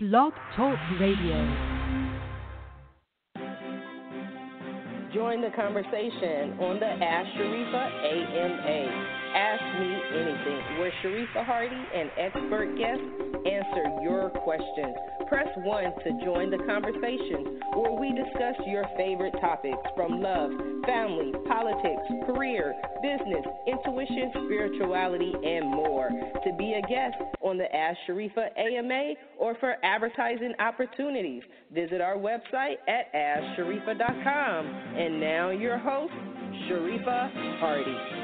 Blog Talk Radio. Join the conversation on the Sharifah AMA. Ask Me Anything, where Sharifah Hardie and expert guests answer your questions. Press 1 to join the conversation, where we discuss your favorite topics from love, family, politics, career, business, intuition, spirituality, and more. To be a guest on the Ask Sharifah AMA or for advertising opportunities, visit our website at AskSharifah.com. And now, your host, Sharifah Hardie.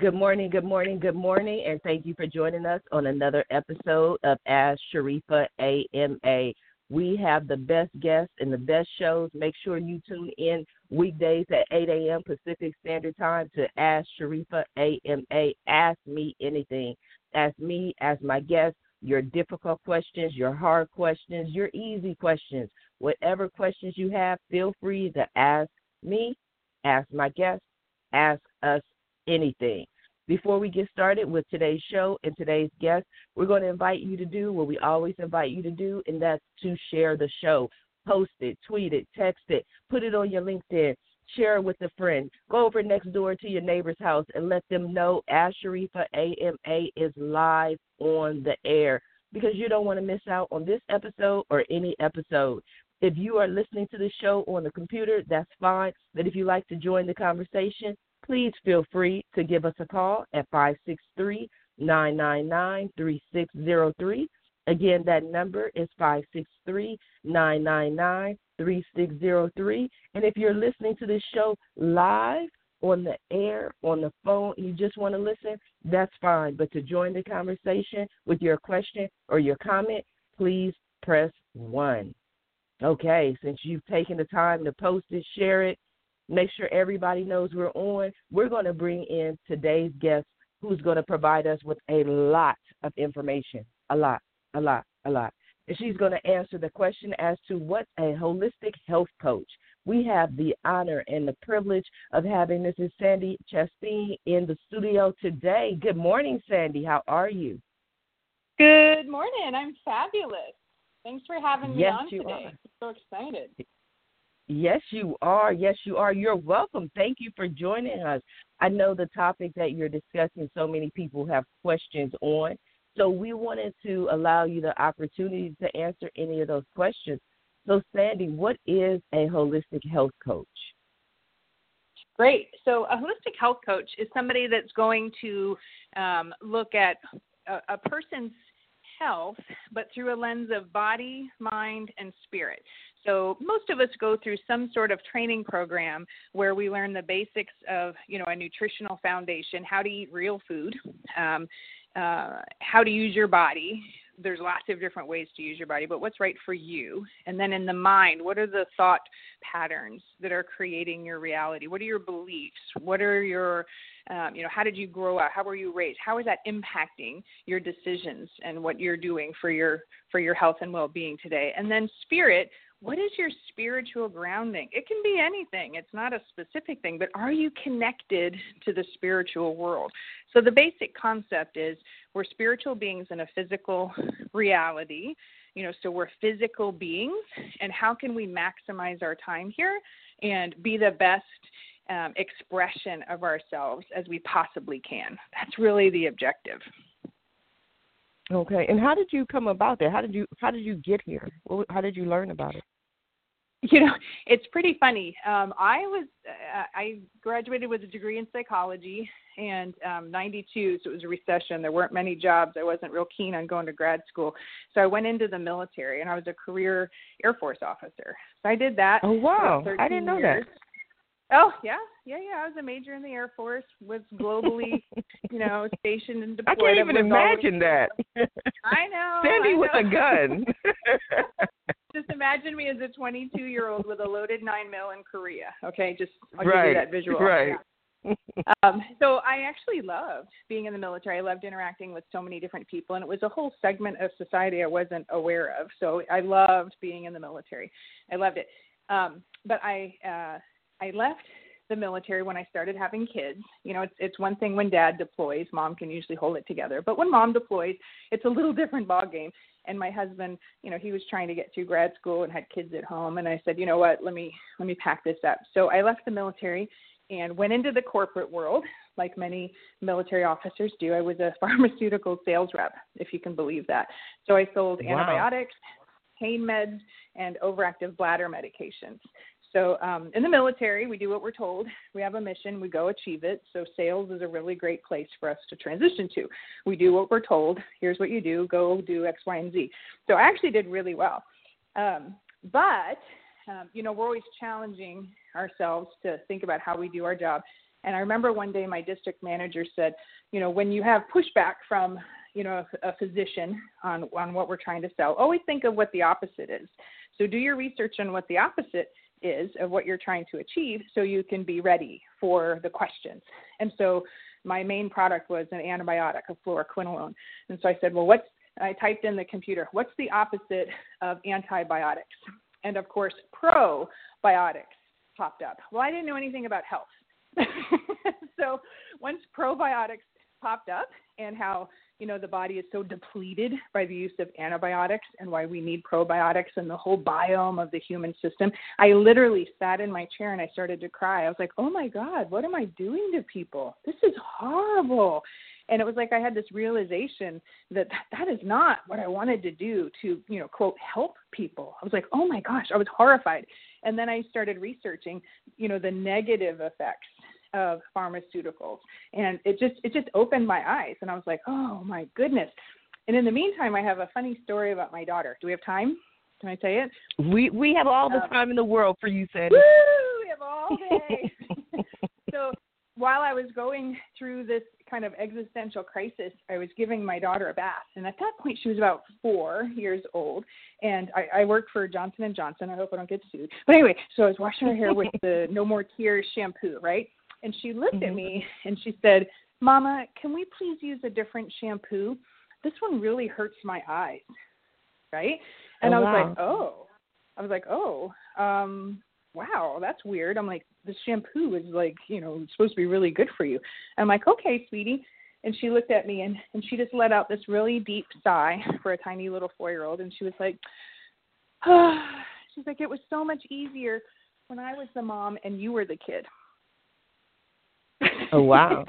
Good morning, good morning, good morning, and thank you for joining us on another episode of Ask Sharifah AMA. We have the best guests and the best shows. Make sure you tune in weekdays at 8 a.m. Pacific Standard Time to Ask Sharifah AMA. Ask me anything. Ask me, ask my guests, your difficult questions, your hard questions, your easy questions. Whatever questions you have, feel free to ask me, ask my guests, ask us anything. Before we get started with today's show and today's guest, we're going to invite you to do what we always invite you to do, and that's to share the show. Post it, tweet it, text it, put it on your LinkedIn, share it with a friend. Go over next door to your neighbor's house and let them know Ask Sharifah AMA is live on the air because you don't want to miss out on this episode or any episode. If you are listening to the show on the computer, that's fine. But if you like to join the conversation, please feel free to give us a call at 563 999 3603. Again, that number is 563 999 3603. And if you're listening to this show live on the air, on the phone, you just want to listen, that's fine. But to join the conversation with your question or your comment, please press 1. Okay, since you've taken the time to post it, share it, make sure everybody knows we're on. We're going to bring in today's guest who's going to provide us with a lot of information. A lot, a lot, a lot. And she's going to answer the question as to what's a holistic health coach. We have the honor and the privilege of having Mrs. Sandy Chasteen in the studio today. Good morning, Sandy. How are you? Good morning. I'm fabulous. Thanks for having me yes, on you today. Are. I'm so excited. Yes, you are. Yes, you are. You're welcome. Thank you for joining us. I know the topic that you're discussing, so many people have questions on. So we wanted to allow you the opportunity to answer any of those questions. So, Sandy, what is a holistic health coach? Great. So, a holistic health coach is somebody that's going to um, look at a, a person's health, but through a lens of body, mind, and spirit. So most of us go through some sort of training program where we learn the basics of, you know, a nutritional foundation, how to eat real food, um, uh, how to use your body. There's lots of different ways to use your body, but what's right for you? And then in the mind, what are the thought patterns that are creating your reality? What are your beliefs? What are your um, you know, how did you grow up? How were you raised? How is that impacting your decisions and what you're doing for your for your health and well-being today? And then spirit, what is your spiritual grounding? It can be anything, it's not a specific thing, but are you connected to the spiritual world? So, the basic concept is we're spiritual beings in a physical reality. You know, so we're physical beings, and how can we maximize our time here and be the best um, expression of ourselves as we possibly can? That's really the objective. Okay, and how did you come about that? How did you how did you get here? How did you learn about it? You know, it's pretty funny. Um, I was uh, I graduated with a degree in psychology, and um, 92, so it was a recession. There weren't many jobs. I wasn't real keen on going to grad school, so I went into the military, and I was a career Air Force officer. So I did that. Oh wow! I didn't know years. that. Oh yeah, yeah, yeah. I was a major in the Air Force. Was globally, you know, stationed and deployed. I can't even imagine that. I know. Sandy I know. with a gun. just imagine me as a 22 year old with a loaded nine mil in Korea. Okay, just I'll right. give you that visual. Right. Yeah. um, so I actually loved being in the military. I loved interacting with so many different people, and it was a whole segment of society I wasn't aware of. So I loved being in the military. I loved it. Um, but I uh, I left the military when I started having kids. You know, it's it's one thing when dad deploys, mom can usually hold it together. But when mom deploys, it's a little different ball game. And my husband, you know, he was trying to get through grad school and had kids at home and I said, "You know what? Let me let me pack this up." So I left the military and went into the corporate world like many military officers do. I was a pharmaceutical sales rep, if you can believe that. So I sold wow. antibiotics, pain meds, and overactive bladder medications. So um, in the military, we do what we're told. We have a mission, we go achieve it. So sales is a really great place for us to transition to. We do what we're told. Here's what you do. Go do X, Y, and Z. So I actually did really well. Um, but um, you know, we're always challenging ourselves to think about how we do our job. And I remember one day my district manager said, you know, when you have pushback from, you know, a, a physician on on what we're trying to sell, always think of what the opposite is. So do your research on what the opposite is of what you're trying to achieve so you can be ready for the questions. And so my main product was an antibiotic, a fluoroquinolone. And so I said, well, what's I typed in the computer, what's the opposite of antibiotics? And of course, probiotics popped up. Well, I didn't know anything about health. so once probiotics popped up and how you know the body is so depleted by the use of antibiotics and why we need probiotics and the whole biome of the human system. I literally sat in my chair and i started to cry. I was like oh my god what am i doing to people? This is horrible. And it was like i had this realization that that is not what i wanted to do to you know quote help people. I was like oh my gosh i was horrified. And then i started researching you know the negative effects of pharmaceuticals. And it just it just opened my eyes and i was like oh my goodness. And in the meantime i have a funny story about my daughter. Do we have time? Can i say it? We we have all the um, time in the world for you sandy. Woo, we have all day. So while i was going through this kind of existential crisis i was giving my daughter a bath. And at that point she was about four years old. And i, I work for johnson and johnson. I hope i don't get sued. But anyway so i was washing her hair with the no more tears shampoo right and she looked mm-hmm. at me and she said, Mama, can we please use a different shampoo? This one really hurts my eyes. Right? And oh, I was wow. like, Oh. I was like, Oh, um, wow, that's weird. I'm like, this shampoo is like, you know, supposed to be really good for you. I'm like, okay, sweetie. And she looked at me and, and she just let out this really deep sigh for a tiny little four year old. And she was like, oh. she's like, it was so much easier when I was the mom and you were the kid. Oh wow.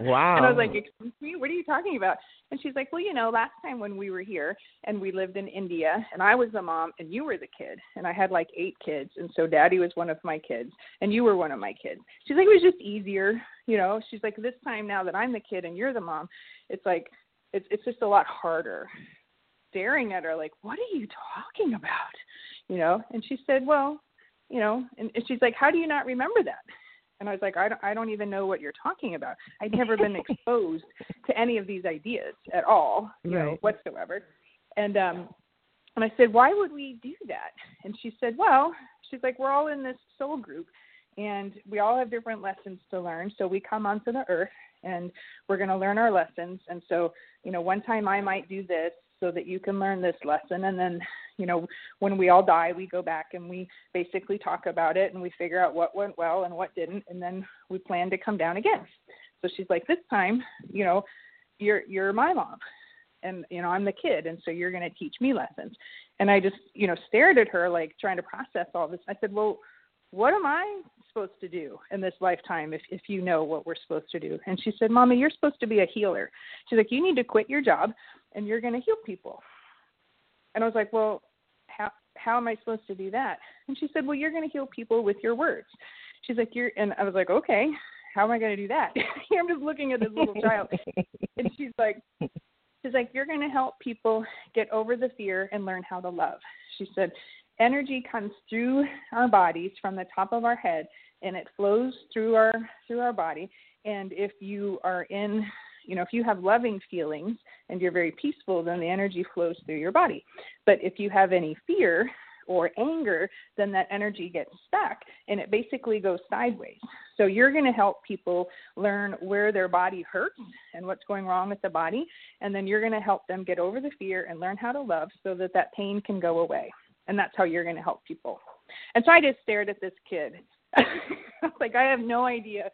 wow. And I was like, "Excuse me, what are you talking about?" And she's like, "Well, you know, last time when we were here and we lived in India, and I was the mom and you were the kid, and I had like eight kids, and so Daddy was one of my kids, and you were one of my kids." She's like, "It was just easier, you know." She's like, "This time now that I'm the kid and you're the mom, it's like it's it's just a lot harder." Staring at her like, "What are you talking about?" You know, and she said, "Well." You know, and, and she's like, "How do you not remember that?" And I was like, I don't, I don't even know what you're talking about. I'd never been exposed to any of these ideas at all, you right. know, whatsoever. And um, and I said, why would we do that? And she said, well, she's like, we're all in this soul group, and we all have different lessons to learn. So we come onto the earth, and we're going to learn our lessons. And so, you know, one time I might do this, so that you can learn this lesson. And then you know when we all die we go back and we basically talk about it and we figure out what went well and what didn't and then we plan to come down again. So she's like this time you know you're you're my mom and you know i'm the kid and so you're going to teach me lessons. And i just you know stared at her like trying to process all this. I said well what am i supposed to do in this lifetime if if you know what we're supposed to do? And she said mama you're supposed to be a healer. She's like you need to quit your job and you're going to heal people. And I was like, well, how how am I supposed to do that? And she said, well, you're going to heal people with your words. She's like, you're, and I was like, okay, how am I going to do that? I'm just looking at this little child, and she's like, she's like, you're going to help people get over the fear and learn how to love. She said, energy comes through our bodies from the top of our head, and it flows through our through our body. And if you are in you know, if you have loving feelings and you're very peaceful, then the energy flows through your body. But if you have any fear or anger, then that energy gets stuck and it basically goes sideways. So you're going to help people learn where their body hurts and what's going wrong with the body, and then you're going to help them get over the fear and learn how to love so that that pain can go away. And that's how you're going to help people. And so I just stared at this kid like I have no idea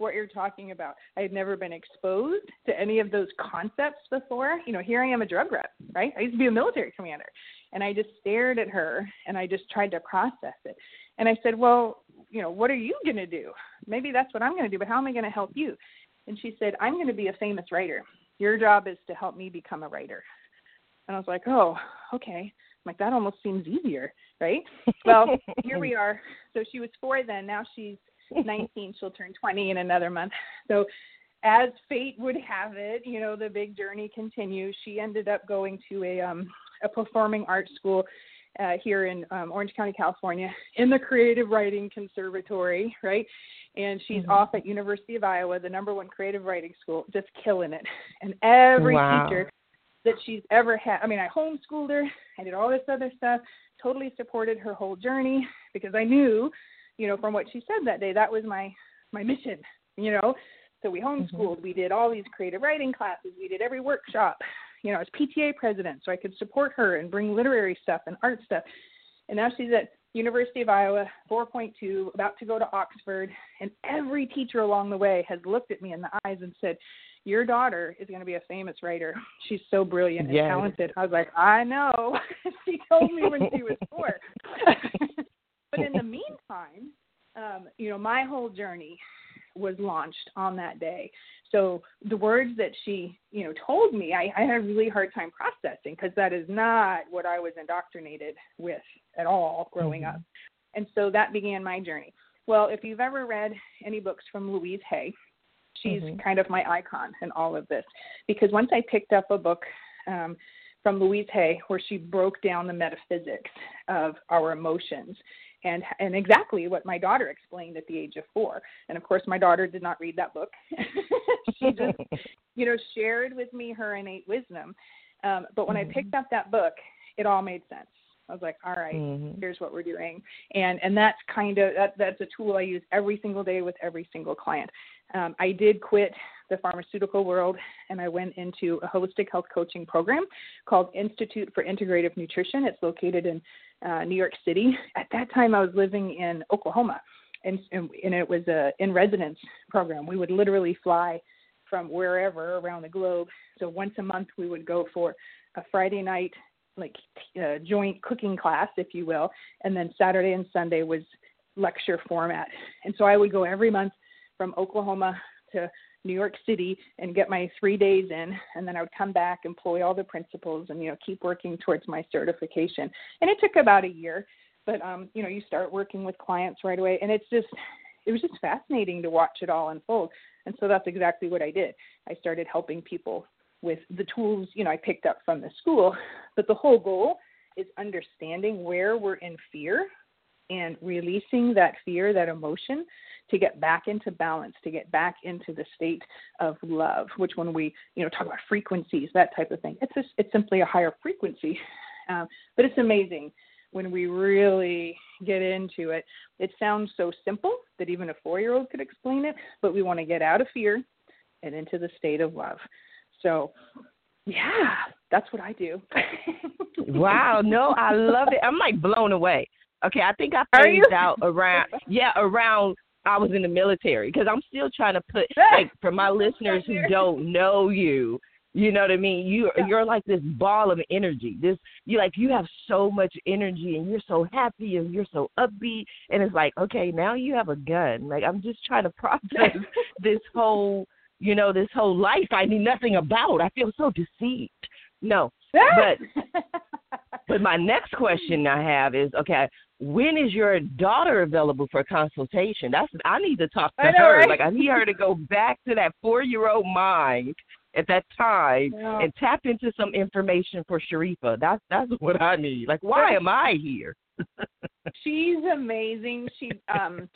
what you're talking about. I had never been exposed to any of those concepts before. You know, here I am a drug rep, right? I used to be a military commander. And I just stared at her and I just tried to process it. And I said, Well, you know, what are you going to do? Maybe that's what I'm going to do, but how am I going to help you? And she said, I'm going to be a famous writer. Your job is to help me become a writer. And I was like, Oh, okay. I'm like, that almost seems easier, right? Well, here we are. So she was four then. Now she's 19. She'll turn 20 in another month. So, as fate would have it, you know, the big journey continues. She ended up going to a um, a performing arts school uh, here in um, Orange County, California, in the Creative Writing Conservatory, right? And she's mm-hmm. off at University of Iowa, the number one creative writing school, just killing it. And every wow. teacher that she's ever had, I mean, I homeschooled her, I did all this other stuff, totally supported her whole journey because I knew you know, from what she said that day, that was my my mission, you know. So we homeschooled, mm-hmm. we did all these creative writing classes, we did every workshop. You know, I was PTA president, so I could support her and bring literary stuff and art stuff. And now she's at University of Iowa, 4.2, about to go to Oxford, and every teacher along the way has looked at me in the eyes and said, "Your daughter is going to be a famous writer. She's so brilliant and yes. talented." I was like, "I know." she told me when she was four. But in the meantime, um, you know, my whole journey was launched on that day. So the words that she, you know, told me, I, I had a really hard time processing because that is not what I was indoctrinated with at all growing mm-hmm. up. And so that began my journey. Well, if you've ever read any books from Louise Hay, she's mm-hmm. kind of my icon in all of this because once I picked up a book um, from Louise Hay where she broke down the metaphysics of our emotions and and exactly what my daughter explained at the age of four. And of course, my daughter did not read that book. she just, you know, shared with me her innate wisdom. Um, but when mm-hmm. I picked up that book, it all made sense. I was like, all right, mm-hmm. here's what we're doing, and and that's kind of that that's a tool I use every single day with every single client. Um, I did quit the pharmaceutical world and I went into a holistic health coaching program called Institute for Integrative Nutrition. It's located in uh, New York City. At that time, I was living in Oklahoma, and and, it was a in residence program. We would literally fly from wherever around the globe. So once a month, we would go for a Friday night like uh, joint cooking class, if you will, and then Saturday and Sunday was lecture format. And so I would go every month from Oklahoma to New York City and get my three days in, and then I would come back, employ all the principles, and you know keep working towards my certification. And it took about a year, but um, you know you start working with clients right away, and it's just it was just fascinating to watch it all unfold. And so that's exactly what I did. I started helping people with the tools you know I picked up from the school, but the whole goal is understanding where we're in fear and releasing that fear, that emotion, to get back into balance, to get back into the state of love. Which, when we you know talk about frequencies, that type of thing, it's it's simply a higher frequency. Um, but it's amazing when we really get into it. It sounds so simple that even a four-year-old could explain it, but we want to get out of fear and into the state of love. So, yeah, that's what I do. wow, no, I love it. I'm like blown away. Okay, I think I phased out around yeah around I was in the military because I'm still trying to put like for my listeners who don't know you. You know what I mean? You you're like this ball of energy. This you like you have so much energy and you're so happy and you're so upbeat and it's like okay now you have a gun. Like I'm just trying to process this whole you know this whole life I knew nothing about. I feel so deceived. No, but but my next question I have is okay when is your daughter available for consultation? That's I need to talk to know, her. Right? Like I need her to go back to that four year old mind at that time yeah. and tap into some information for Sharifah. That's that's what I need. Like why am I here? She's amazing. She um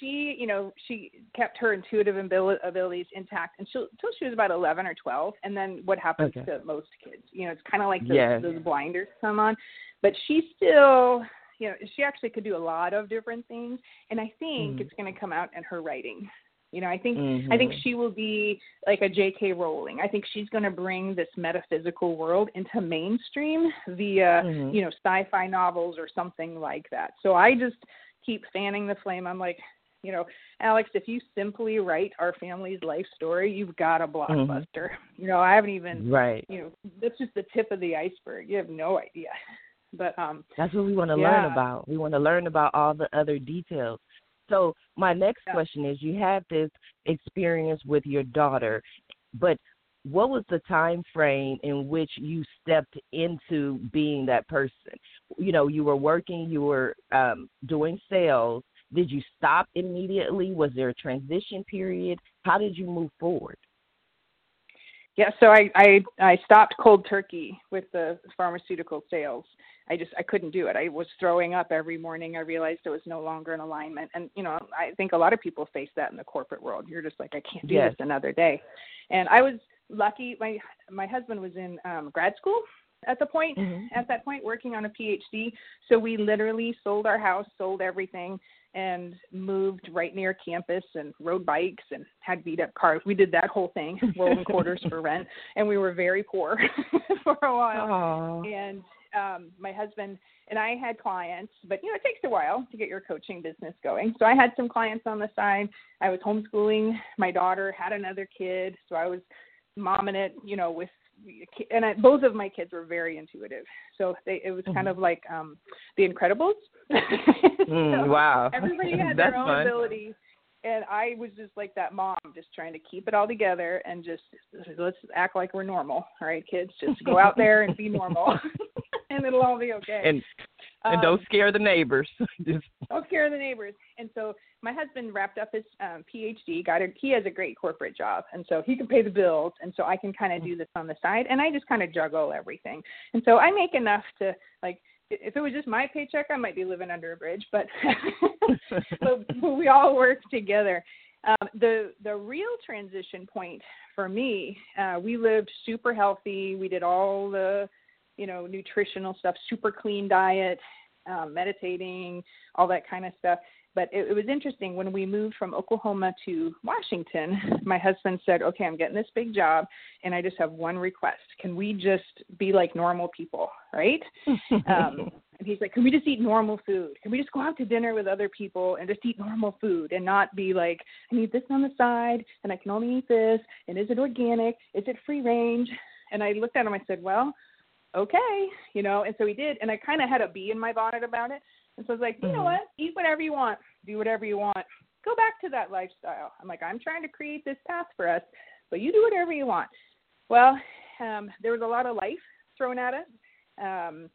she you know she kept her intuitive abilities intact until until she was about 11 or 12 and then what happens okay. to most kids you know it's kind of like those, yes. those blinders come on but she still you know, she actually could do a lot of different things, and I think mm-hmm. it's going to come out in her writing. You know, I think mm-hmm. I think she will be like a J.K. Rowling. I think she's going to bring this metaphysical world into mainstream via mm-hmm. you know sci-fi novels or something like that. So I just keep fanning the flame. I'm like, you know, Alex, if you simply write our family's life story, you've got a blockbuster. Mm-hmm. You know, I haven't even right. You know, that's just the tip of the iceberg. You have no idea. But um That's what we want to yeah. learn about. We want to learn about all the other details. So my next yeah. question is you had this experience with your daughter, but what was the time frame in which you stepped into being that person? You know, you were working, you were um, doing sales. Did you stop immediately? Was there a transition period? How did you move forward? Yeah, so I I, I stopped cold turkey with the pharmaceutical sales. I just I couldn't do it. I was throwing up every morning. I realized it was no longer in alignment, and you know I think a lot of people face that in the corporate world. You're just like I can't do yes. this another day, and I was lucky. My my husband was in um, grad school at the point mm-hmm. at that point working on a PhD. So we literally sold our house, sold everything, and moved right near campus and rode bikes and had beat up cars. We did that whole thing, rolling quarters for rent, and we were very poor for a while. Aww. And um, my husband and I had clients, but you know it takes a while to get your coaching business going. So I had some clients on the side. I was homeschooling my daughter, had another kid, so I was momming it, you know, with and I, both of my kids were very intuitive. So they, it was kind mm-hmm. of like um The Incredibles. mm, so wow. Everybody had their own fun. ability and I was just like that mom, just trying to keep it all together and just let's act like we're normal. All right, kids, just go out there and be normal, and it'll all be okay. And and um, don't scare the neighbors. just don't scare the neighbors. And so my husband wrapped up his um, PhD. Got a, he has a great corporate job, and so he can pay the bills, and so I can kind of do this on the side, and I just kind of juggle everything. And so I make enough to like if it was just my paycheck, I might be living under a bridge, but but, but we all work together. Um, the the real transition point for me, uh, we lived super healthy. We did all the you know nutritional stuff, super clean diet, um, meditating, all that kind of stuff. But it, it was interesting when we moved from Oklahoma to Washington. My husband said, "Okay, I'm getting this big job, and I just have one request. Can we just be like normal people, right?" um, and he's like, "Can we just eat normal food? Can we just go out to dinner with other people and just eat normal food and not be like, I need this on the side, and I can only eat this, and is it organic? Is it free range?" And I looked at him. I said, "Well." Okay, you know, and so he did, and I kind of had a bee in my bonnet about it, and so I was like, you know Mhm. what, eat whatever you want, do whatever you want, go back to that lifestyle. I'm like, I'm trying to create this path for us, but you do whatever you want. Well, um, there was a lot of life thrown at us. Um,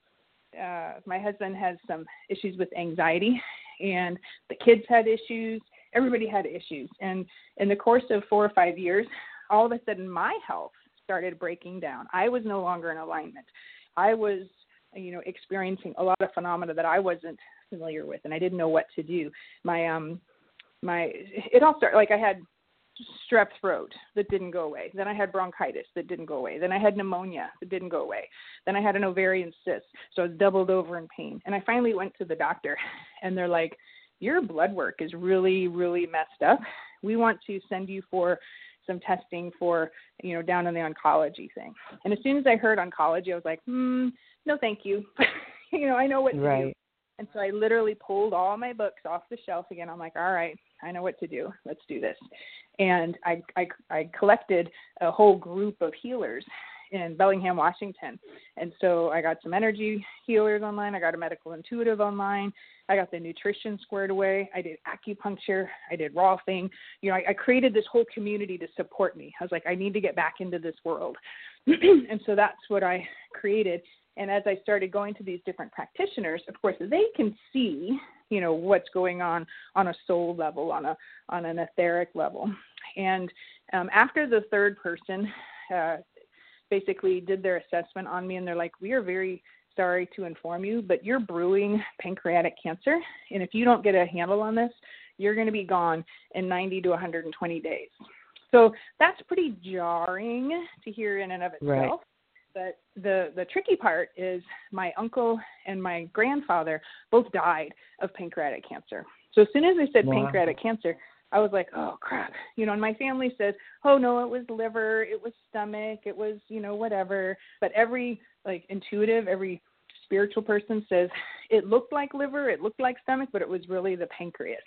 uh, my husband has some issues with anxiety, and the kids had issues. Everybody had issues, and in the course of four or five years, all of a sudden, my health started breaking down. I was no longer in alignment. I was, you know, experiencing a lot of phenomena that I wasn't familiar with, and I didn't know what to do. My um, my it all started like I had strep throat that didn't go away. Then I had bronchitis that didn't go away. Then I had pneumonia that didn't go away. Then I had an ovarian cyst, so I was doubled over in pain. And I finally went to the doctor, and they're like, "Your blood work is really, really messed up. We want to send you for some testing for you know down in the oncology thing. And as soon as i heard oncology i was like hmm no thank you. You know i know what to right. do and so i literally pulled all my books off the shelf again. I'm like all right i know what to do. Let's do this. And i i, I collected a whole group of healers in Bellingham, Washington. And so I got some energy healers online. I got a medical intuitive online. I got the nutrition squared away. I did acupuncture. I did raw thing. You know, I, I created this whole community to support me. I was like, I need to get back into this world. and so that's what I created. And as I started going to these different practitioners, of course, they can see, you know, what's going on on a soul level, on a on an etheric level. And um, after the third person uh, basically did their assessment on me and they're like, We are very sorry to inform you, but you're brewing pancreatic cancer. And if you don't get a handle on this, you're going to be gone in 90 to 120 days. So that's pretty jarring to hear in and of itself. Right. But the the tricky part is my uncle and my grandfather both died of pancreatic cancer. So as soon as they said Wow. pancreatic cancer, I was like, oh crap, you know. And my family says, oh no, it was liver, it was stomach, it was you know whatever. But every like intuitive, every spiritual person says it looked like liver, it looked like stomach, but it was really the pancreas.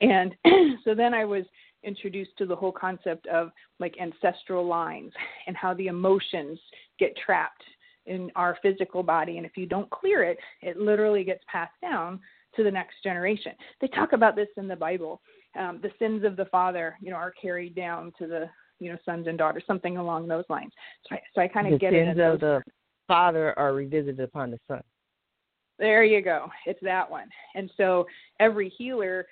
And so then I was introduced to the whole concept of like ancestral lines and how the emotions get trapped in our physical body and if you don't clear it it literally gets passed down to the next generation they talk about this in the bible um, the sins of the father you know are carried down to the you know sons and daughters something along those lines so i, so I kind of get it The sins of the father are revisited upon the son there you go. It's that one. And so every healer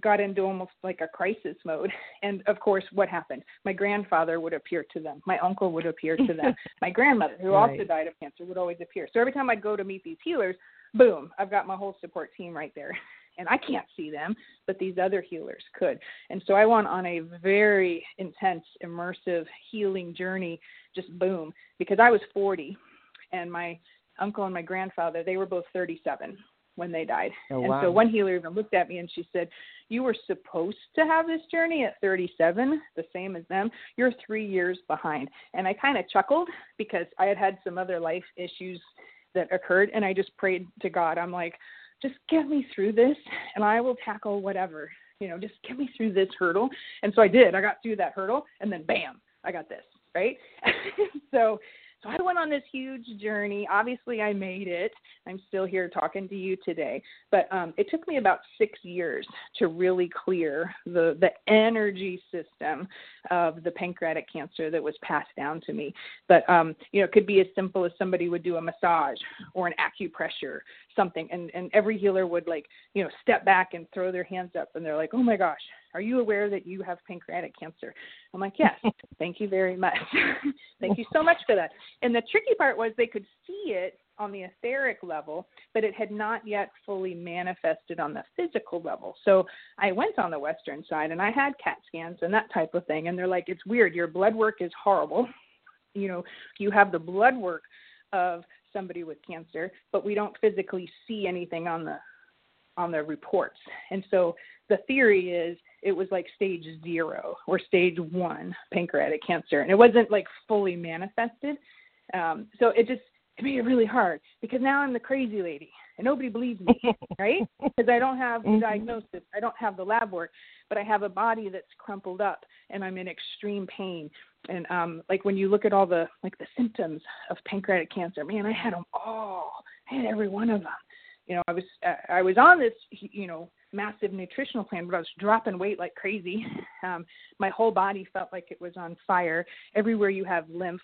got into almost like a crisis mode. And of course, what happened? My grandfather would appear to them. My uncle would appear to them. My grandmother, who right. also died of cancer, would always appear. So every time I'd go to meet these healers, boom, I've got my whole support team right there. And I can't see them, but these other healers could. And so I went on a very intense, immersive healing journey, just boom, because I was 40 and my uncle and my grandfather, they were both 37 when they died. Oh, and wow. so one healer even looked at me and she said, You were supposed to have this journey at 37, the same as them. You're three years behind. And I kind of chuckled because I had had some other life issues that occurred. And I just prayed to God. I'm like, Just get me through this and I will tackle whatever. You know, just get me through this hurdle. And so I did. I got through that hurdle and then bam, I got this, right? so so I went on this huge journey. Obviously, I made it. I'm still here talking to you today. But um, it took me about six years to really clear the the energy system of the pancreatic cancer that was passed down to me. But um, you know, it could be as simple as somebody would do a massage or an acupressure, something, and and every healer would like you know step back and throw their hands up, and they're like, oh my gosh, are you aware that you have pancreatic cancer? I'm like, Yes, thank you very much. thank you so much for that. And the tricky part was they could see it on the etheric level, but it had not yet fully manifested on the physical level. So I went on the Western side and I had CAT scans and that type of thing. And they're like, it's weird. Your blood work is horrible. You know, you have the blood work of somebody with cancer, but we don't physically see anything on the on the reports. And so the theory is it was like stage zero or stage one pancreatic cancer, and it wasn't like fully manifested. Um, so it just it made it really hard because now I'm the crazy lady and nobody believes me, right? Because I don't have the Mhm. diagnosis, I don't have the lab work, but I have a body that's crumpled up and I'm in extreme pain. And um, like when you look at all the like the symptoms of pancreatic cancer, man, I had them all. I had every one of them. You know, I was uh, I was on this you know massive nutritional plan, but I was dropping weight like crazy. Um, my whole body felt like it was on fire. Everywhere you have lymph,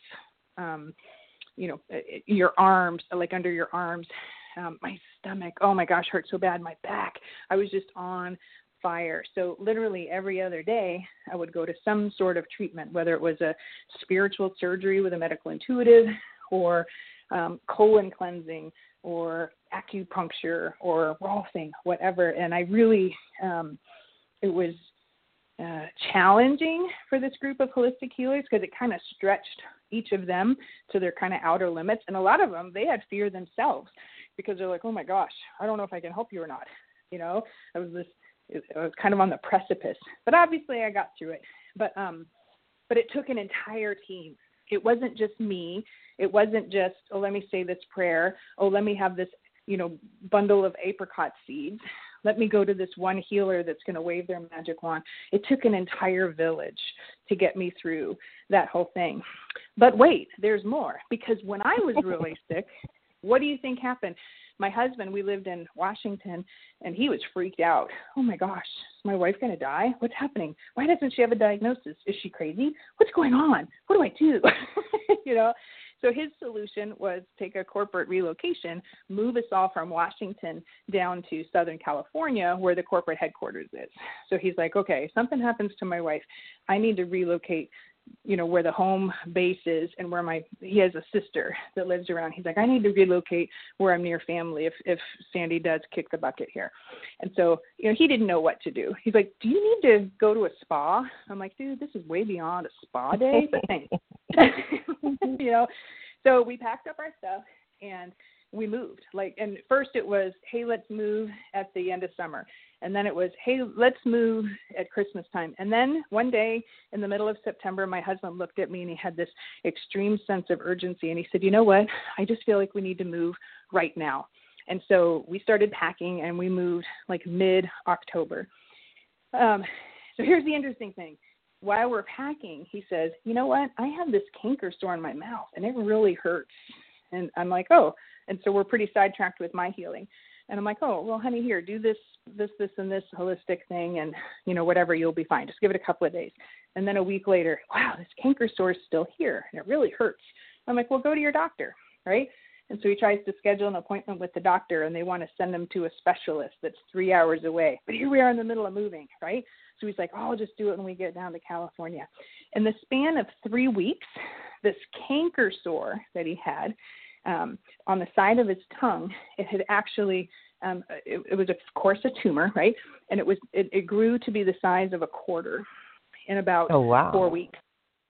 um, you know, uh, your arms, like under your arms, um, my stomach, oh my gosh, hurt so bad. My back, I was just on fire. So literally every other day, I would go to some sort of treatment, whether it was a spiritual surgery with a medical intuitive or um, colon cleansing or acupuncture or rolfing, whatever. And I really, um, it was uh, challenging for this group of holistic healers because it kind of stretched each of them to their kind of outer limits. And a lot of them, they had fear themselves because they're like, oh my gosh, I don't know if I can help you or not. You know, I was this, I was kind of on the precipice. But obviously, I got through it. But um, but it took an entire team. It wasn't just me. It wasn't just, oh, let me say this prayer. Oh, let me have this, you know, bundle of apricot seeds. Let me go to this one healer that's going to wave their magic wand. It took an entire village to get me through that whole thing. But wait, there's more. Because when I was really sick, what do you think happened? My husband, we lived in Washington, and he was freaked out. Oh my gosh, is my wife going to die? What's happening? Why doesn't she have a diagnosis? Is she crazy? What's going on? What do I do? you know, so his solution was take a corporate relocation, move us all from Washington down to Southern California where the corporate headquarters is. So he's like, okay, if something happens to my wife, I need to relocate you know where the home base is and where my he has a sister that lives around. He's like i need to relocate where i'm near family if if sandy does kick the bucket here. And so you know he didn't know what to do. He's like do you need to go to a spa? I'm like dude this is way beyond a spa day but thanks. You know so we packed up our stuff and we moved. Like, and first it was, hey, let's move at the end of summer. And then it was, hey, let's move at Christmas time. And then one day in the middle of September, my husband looked at me and he had this extreme sense of urgency. And he said, you know what? I just feel like we need to move right now. And so we started packing and we moved like mid October. Um, so here's the interesting thing. While we're packing, he says, you know what? I have this canker sore in my mouth and it really hurts. And I'm like, oh. And so we're pretty sidetracked with my healing. And I'm like, oh, well, honey, here, do this, this, this, and this holistic thing, and you know, whatever, you'll be fine. Just give it a couple of days. And then a week later, wow, this canker sore is still here, and it really hurts. I'm like, well, go to your doctor, right? And so he tries to schedule an appointment with the doctor, and they want to send him to a specialist that's three hours away. But here we are in the middle of moving, right? So he's like, oh, I'll just do it when we get down to California. In the span of three weeks, this canker sore that he had um, on the side of his tongue, it had actually um, it, it was of course a tumor, right? And it was it, it grew to be the size of a quarter in about oh, wow. four weeks.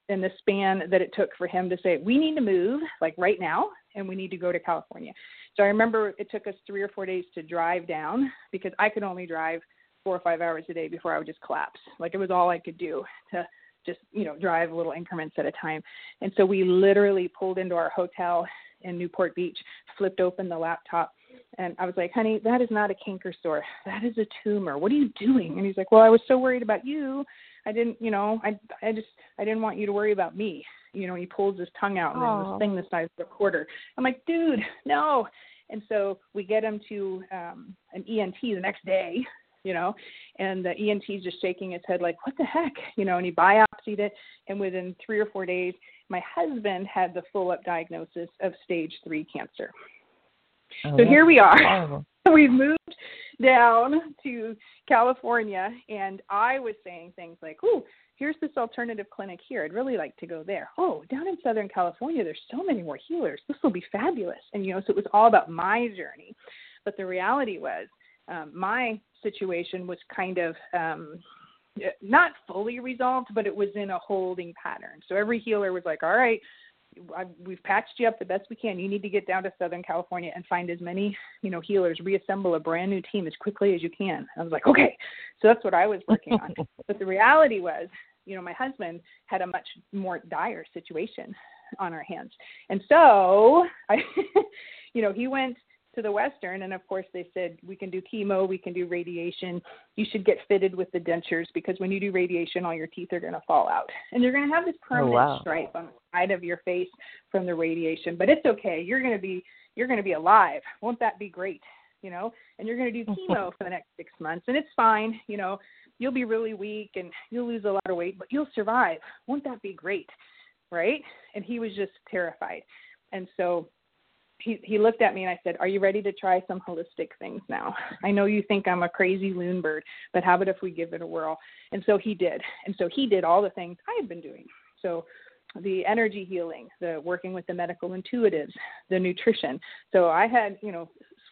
In the span that it took for him to say, we need to move like right now, and we need to go to California. So I remember it took us three or four days to drive down because I could only drive four or five hours a day before I would just collapse. Like it was all I could do to just you know drive little increments at a time. And so we literally pulled into our hotel in Newport Beach, flipped open the laptop, and I was like, honey, that is not a canker sore. That is a tumor. What are you doing? And he's like, well, I was so worried about you. I didn't, you know, I, I just, I didn't want you to worry about me. You know, he pulls his tongue out and then this thing the size of a quarter. I'm like, dude, no. And so we get him to um, an ENT the next day, you know, and the ENT's just shaking his head like, what the heck, you know, and he biopsied it, and within three or four days, my husband had the full up diagnosis of stage three cancer. Oh, so here we are. We've moved down to California, and I was saying things like, "Oh, here's this alternative clinic here. I'd really like to go there. Oh, down in Southern California, there's so many more healers. This will be fabulous." And you know, so it was all about my journey. But the reality was, um, my situation was kind of um, not fully resolved, but it was in a holding pattern. So every healer was like, "All right, I, we've patched you up the best we can. You need to get down to Southern California and find as many, you know, healers, reassemble a brand new team as quickly as you can. I was like, okay. So that's what I was working on. but the reality was, you know, my husband had a much more dire situation on our hands. And so I, you know, he went to the Western, and of course they said we can do chemo, we can do radiation. You should get fitted with the dentures because when you do radiation, all your teeth are going to fall out, and you're going to have this oh, permanent oh, wow. stripe on the side of your face from the radiation. But it's okay. You're going to be you're going to be alive. Won't that be great? You know, and you're going to do chemo for the next six months, and it's fine. You know, you'll be really weak and you'll lose a lot of weight, but you'll survive. Won't that be great? Right? And he was just terrified, and so he he looked at me and I said, "Are you ready to try some holistic things now? I know you think I'm a crazy loon bird, but how about if we give it a whirl?" And so he did. And so he did all the things I had been doing. So the energy healing, the working with the medical intuitives, the nutrition. So I had, you know,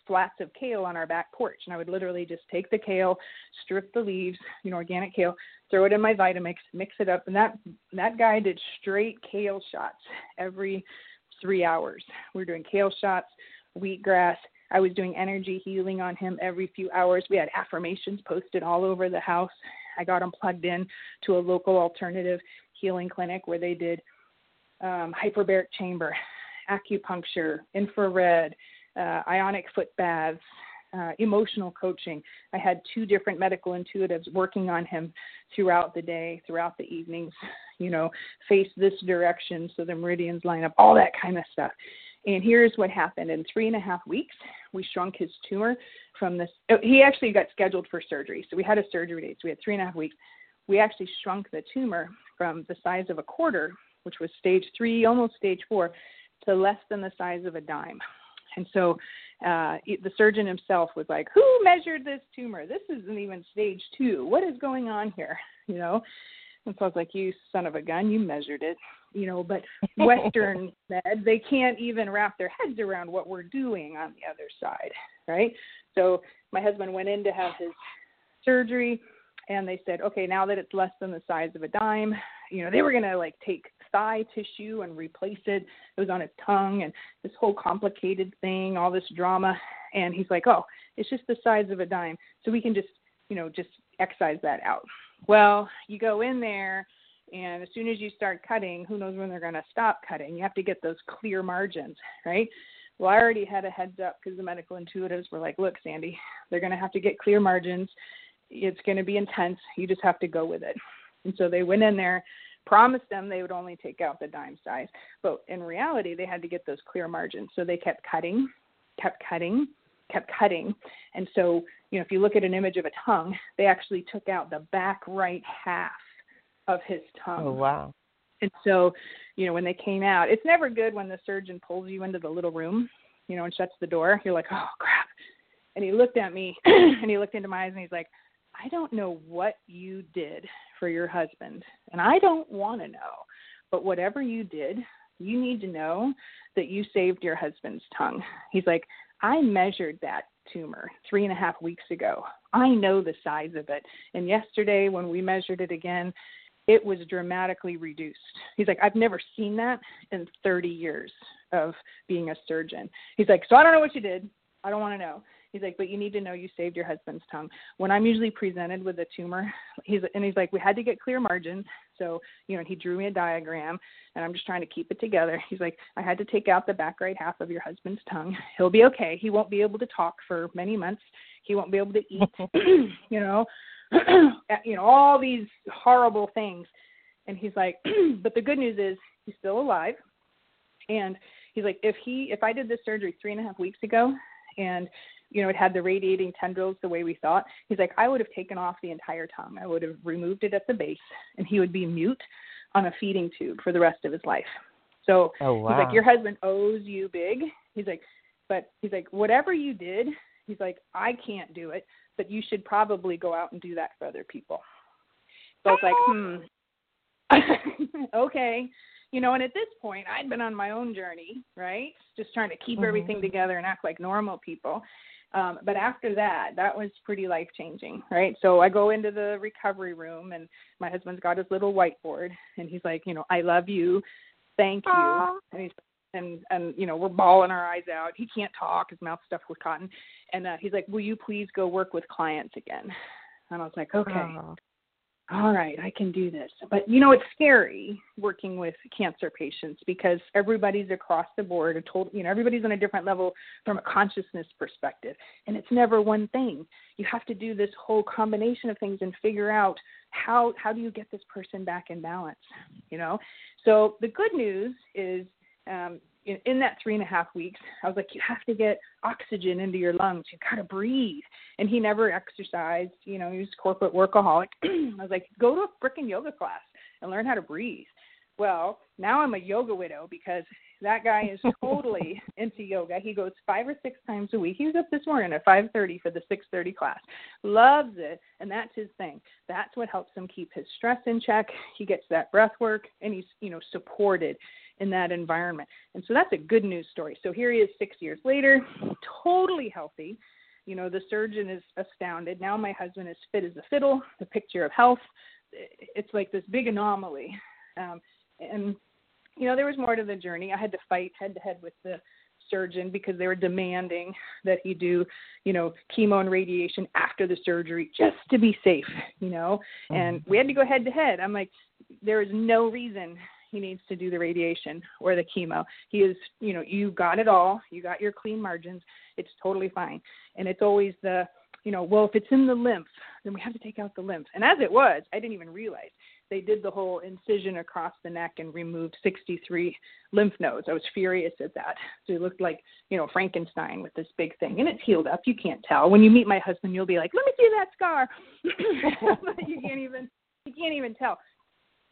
flats of kale on our back porch and I would literally just take the kale, strip the leaves, you know, organic kale, throw it in my Vitamix, mix it up and that that guy did straight kale shots every three hours. We were doing kale shots, wheatgrass. I was doing energy healing on him every few hours. We had affirmations posted all over the house. I got him plugged in to a local alternative healing clinic where they did um, hyperbaric chamber, acupuncture, infrared, uh, ionic foot baths, uh, emotional coaching. I had two different medical intuitives working on him throughout the day, throughout the evenings, you know, face this direction so the meridians line up, all that kind of stuff. And here's what happened in three and a half weeks, we shrunk his tumor from this. Oh, he actually got scheduled for surgery. So we had a surgery date. So we had three and a half weeks. We actually shrunk the tumor from the size of a quarter, which was stage three, almost stage four, to less than the size of a dime. And so uh, the surgeon himself was like, "Who measured this tumor? This isn't even stage two. What is going on here?" You know. And so I was like, "You son of a gun, you measured it." You know, but Western med, they can't even wrap their heads around what we're doing on the other side, right? So my husband went in to have his surgery, and they said, "Okay, now that it's less than the size of a dime, you know, they were gonna like take thigh tissue and replace it. It was on his tongue and this whole complicated thing, all this drama. And he's like, oh, it's just the size of a dime. So we can just, you know, just excise that out. Well, you go in there and as soon as you start cutting, who knows when they're going to stop cutting? You have to get those clear margins, right? Well, I already had a heads up because the medical intuitives were like, look, Sandy, they're going to have to get clear margins. It's going to be intense. You just have to go with it. And so they went in there, promised them they would only take out the dime size. But in reality, they had to get those clear margins. So they kept cutting, kept cutting, kept cutting. And so, you know, if you look at an image of a tongue, they actually took out the back right half of his tongue. Oh, wow. And so, you know, when they came out, it's never good when the surgeon pulls you into the little room, you know, and shuts the door. You're like, oh, crap. And he looked at me and he looked into my eyes and he's like, I don't know what you did for your husband, and I don't want to know, but whatever you did, you need to know that you saved your husband's tongue. He's like, I measured that tumor three and a half weeks ago. I know the size of it. And yesterday, when we measured it again, it was dramatically reduced. He's like, I've never seen that in 30 years of being a surgeon. He's like, So I don't know what you did. I don't want to know. He's like, but you need to know you saved your husband's tongue. When I'm usually presented with a tumor, he's and he's like, we had to get clear margins. So, you know, he drew me a diagram and I'm just trying to keep it together. He's like, I had to take out the back right half of your husband's tongue. He'll be okay. He won't be able to talk for many months. He won't be able to eat, you know, you know, all these horrible things. And he's like, but the good news is he's still alive. And he's like, if he if I did this surgery three and a half weeks ago and you know, it had the radiating tendrils the way we thought. He's like, I would have taken off the entire tongue. I would have removed it at the base, and he would be mute on a feeding tube for the rest of his life. So oh, wow. he's like, your husband owes you big. He's like, but he's like, whatever you did, he's like, I can't do it, but you should probably go out and do that for other people. So I was like, hmm, okay you know, and at this point, I'd been on my own journey, right? Just trying to keep mm-hmm. everything together and act like normal people. Um, but after that, that was pretty life changing, right? So I go into the recovery room, and my husband's got his little whiteboard, and he's like, you know, I love you, thank you, Aww. and he's and and you know we're bawling our eyes out. He can't talk; his mouth's stuffed with cotton, and uh, he's like, "Will you please go work with clients again?" And I was like, "Okay." Aww all right, I can do this. But you know, it's scary working with cancer patients because everybody's across the board. A total, you know, everybody's on a different level from a consciousness perspective, and it's never one thing. You have to do this whole combination of things and figure out how how do you get this person back in balance. You know, so the good news is um, in, that three and a half weeks, I was like, you have to get oxygen into your lungs. You got to breathe. And he never exercised. You know, he was corporate workaholic. I was like, go to a freaking yoga class and learn how to breathe. Well, now I'm a yoga widow because that guy is totally into yoga. He goes five or six times a week. He was up this morning at 5:30 for the 6:30 class. Loves it, and that's his thing. That's what helps him keep his stress in check. He gets that breath work, and he's you know supported in that environment. And so that's a good news story. So here he is six years later, totally healthy. You know, the surgeon is astounded. Now my husband is fit as a fiddle, the picture of health. It's like this big anomaly. Um, and, you know, there was more to the journey. I had to fight head to head with the surgeon because they were demanding that he do, you know, chemo and radiation after the surgery just to be safe, you know. And mm-hmm. we had to go head to head. I'm like, there is no reason he needs to do the radiation or the chemo. He is, you know, you got it all. You got your clean margins. It's totally fine. And it's always the, you know, well, if it's in the lymph, then we have to take out the lymph. And as it was, I didn't even realize they did the whole incision across the neck and removed 63 lymph nodes. I was furious at that. So it looked like, you know, Frankenstein with this big thing. And it's healed up. You can't tell. When you meet my husband, you'll be like, let me see that scar. you can't even you can't even tell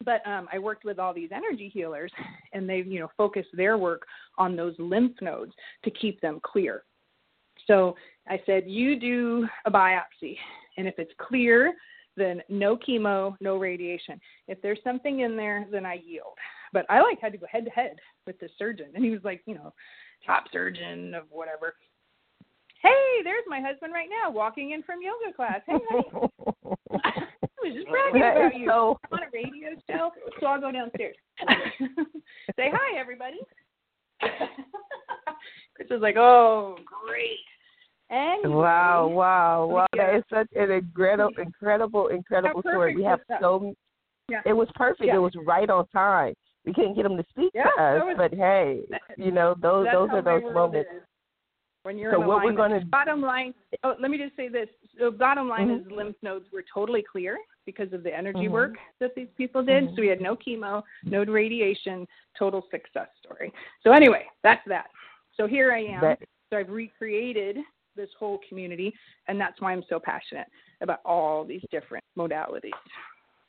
but um, I worked with all these energy healers, and they've you know focused their work on those lymph nodes to keep them clear. So I said, you do a biopsy, and if it's clear, then no chemo, no radiation. If there's something in there, then I yield. But I like had to go head to head with the surgeon, and he was like, you know, top surgeon of whatever. Hey, there's my husband right now walking in from yoga class. Hey, honey. was just bragging That about you. so- I'm on a radio show, so I'll go downstairs. Say hi, everybody. Chris was like, "Oh, great." And Wow, wow, wow! That is such an incredible, incredible, incredible story. We have so. Yeah. It was perfect. Yeah. It was right on time. We couldn't get them to speak Yeah, to us, was- but hey, you know those those are those moments. When you're So what we're gonna- bottom line. Oh, let me just say this. So bottom line Mhm. is lymph nodes were totally clear because of the energy Mhm. work that these people did. Mhm. So we had no chemo, no radiation, total success story. So anyway, that's that. So here I am. That So I've recreated this whole community, and that's why I'm so passionate about all these different modalities.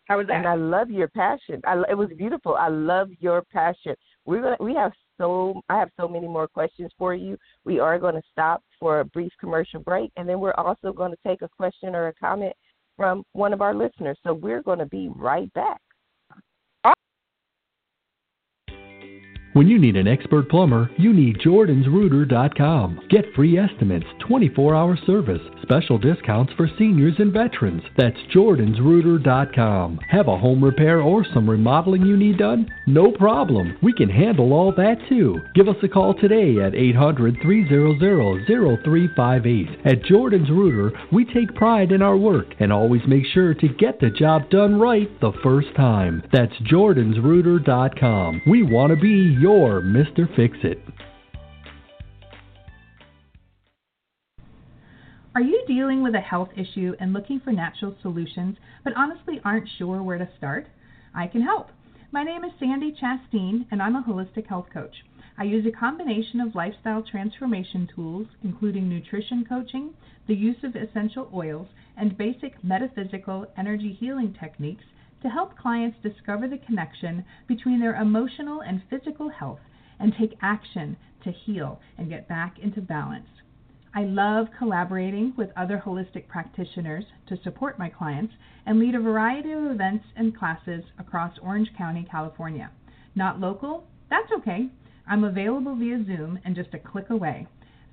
How was that? and I love your passion. I, it was beautiful. I love your passion. We're gonna we have so I have so many more questions for you. We are going to stop for a brief commercial break, and then we're also going to take a question or a comment from one of our listeners. So we're going to be right back. When you need an expert plumber, you need jordansrooter.com. Get free estimates, 24-hour service, special discounts for seniors and veterans. That's jordansrooter.com. Have a home repair or some remodeling you need done? No problem. We can handle all that too. Give us a call today at 800-300-0358. At Jordan's Rooter, we take pride in our work and always make sure to get the job done right the first time. That's jordansrooter.com. We want to be your Mr. Fix-It. Are you dealing with a health issue and looking for natural solutions, but honestly aren't sure where to start? I can help. My name is Sandy Chasteen, and I'm a holistic health coach. I use a combination of lifestyle transformation tools, including nutrition coaching, the use of essential oils, and basic metaphysical energy healing techniques to help clients discover the connection between their emotional and physical health and take action to heal and get back into balance. I love collaborating with other holistic practitioners to support my clients and lead a variety of events and classes across Orange County, California. Not local? That's okay. I'm available via Zoom and just a click away.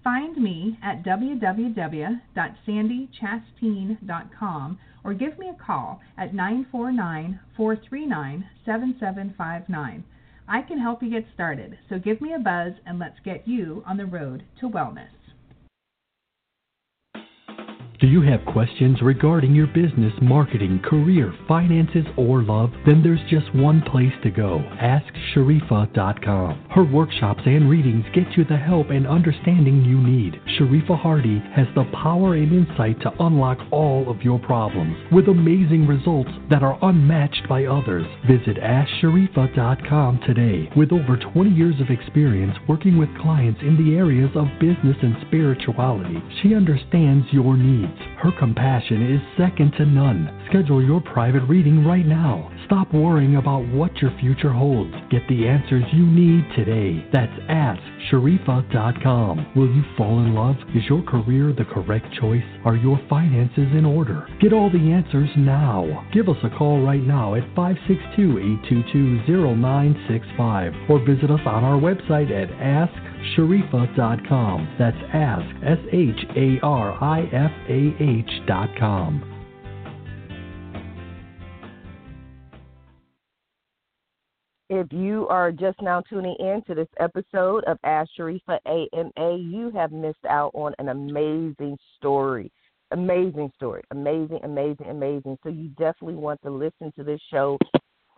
Find me at www.sandychasteen.com or give me a call at 949 439 7759. I can help you get started, so give me a buzz and let's get you on the road to wellness. Do you have questions regarding your business, marketing, career, finances, or love? Then there's just one place to go AskSharifah.com. Her workshops and readings get you the help and understanding you need. Sharifah Hardie has the power and insight to unlock all of your problems with amazing results that are unmatched by others. Visit AskSharifah.com today. With over 20 years of experience working with clients in the areas of business and spirituality, she understands your needs. Her compassion is second to none. Schedule your private reading right now. Stop worrying about what your future holds. Get the answers you need today. That's AskSharifah.com. Will you fall in love? Is your career the correct choice? Are your finances in order? Get all the answers now. Give us a call right now at 562-822-0965 or visit us on our website at AskSharifah.com. That's ask, S-H-A-R-I-F-A-H dot com. If you are just now tuning in to this episode of Ask Sharifah AMA, you have missed out on an amazing story. Amazing story. Amazing, amazing, amazing. So you definitely want to listen to this show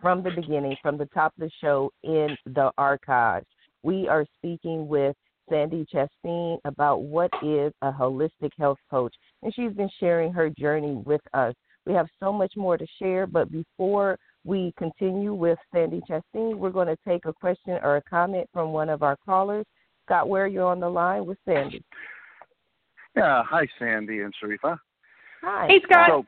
from the beginning, from the top of the show in the archives. We are speaking with Sandy Chasteen about what is a holistic health coach, and she's been sharing her journey with us. We have so much more to share, but before we continue with Sandy Chasteen, we're going to take a question or a comment from one of our callers. Scott, where are you're on the line with Sandy. Yeah, hi Sandy and Sharifah. Hi. Hey, Scott. So,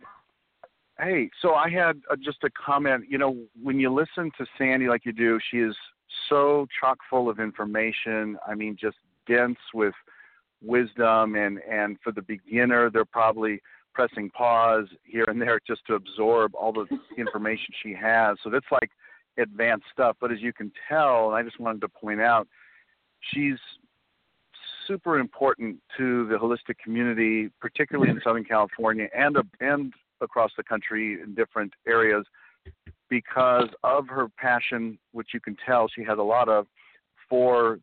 hey, so I had uh, just a comment. You know, when you listen to Sandy like you do, she is so chock full of information. I mean, just dense with wisdom, and and for the beginner, they're probably pressing pause here and there just to absorb all the information she has. So that's like advanced stuff. But as you can tell, and I just wanted to point out, she's super important to the holistic community, particularly in Southern California and and across the country in different areas because of her passion, which you can tell she has a lot of for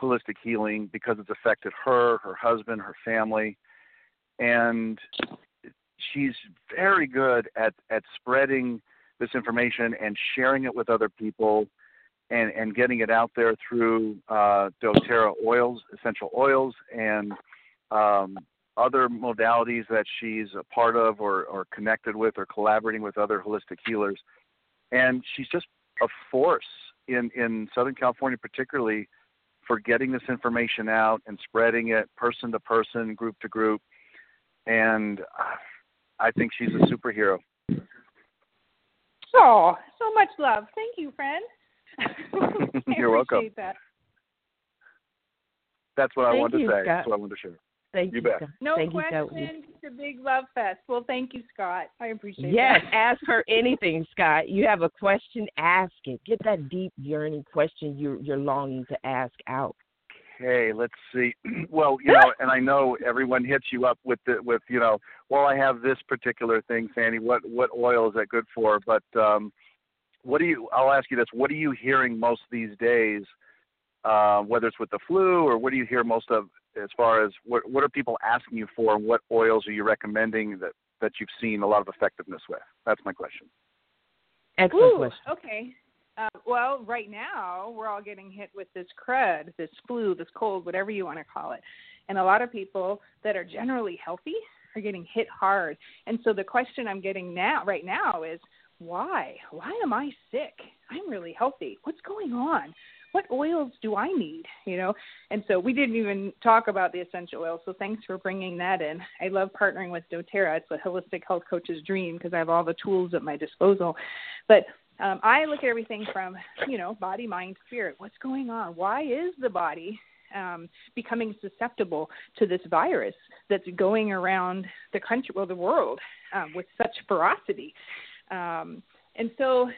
holistic healing because it's affected her, her husband, her family, and she's very good at at spreading this information and sharing it with other people and and getting it out there through uh, doTERRA oils, essential oils, and um, other modalities that she's a part of or, or connected with or collaborating with other holistic healers. And she's just a force in, in Southern California, particularly for getting this information out and spreading it person to person, group to group. And uh, I think she's a superhero. Oh, so much love. Thank you, friend. You're welcome. That. That's what Thank I wanted you, to say. Scott. That's what I wanted to share. Thank You you, bet. No Thank you, question. Scott. It's a big love fest. Well, thank you, Scott. I appreciate it. Yes, that. ask her anything, Scott. You have a question, ask it. Get that deep yearning question you're you're longing to ask out. Okay, let's see. Well, you know, and I know everyone hits you up with the with you know, well, I have this particular thing, Sandy. What what oil is that good for? But um, what do you? I'll ask you this: What are you hearing most these days? Uh, whether it's with the flu or what do you hear most of as far as what what are people asking you for and what oils are you recommending that that you've seen a lot of effectiveness with? That's my question. Excellent Ooh, question. okay. Uh, well, right now we're all getting hit with this crud, this flu, this cold, whatever you want to call it, and a lot of people that are generally healthy are getting hit hard. And so the question I'm getting now, right now, is why? Why am I sick? I'm really healthy. What's going on? What oils do I need? You know, and so we didn't even talk about the essential oils. So thanks for bringing that in. I love partnering with DoTerra. It's a holistic health coach's dream because I have all the tools at my disposal. But um, I look at everything from, you know, body, mind, spirit. What's going on? Why is the body um, becoming susceptible to this virus that's going around the country, well, the world, um, with such ferocity? Um, and so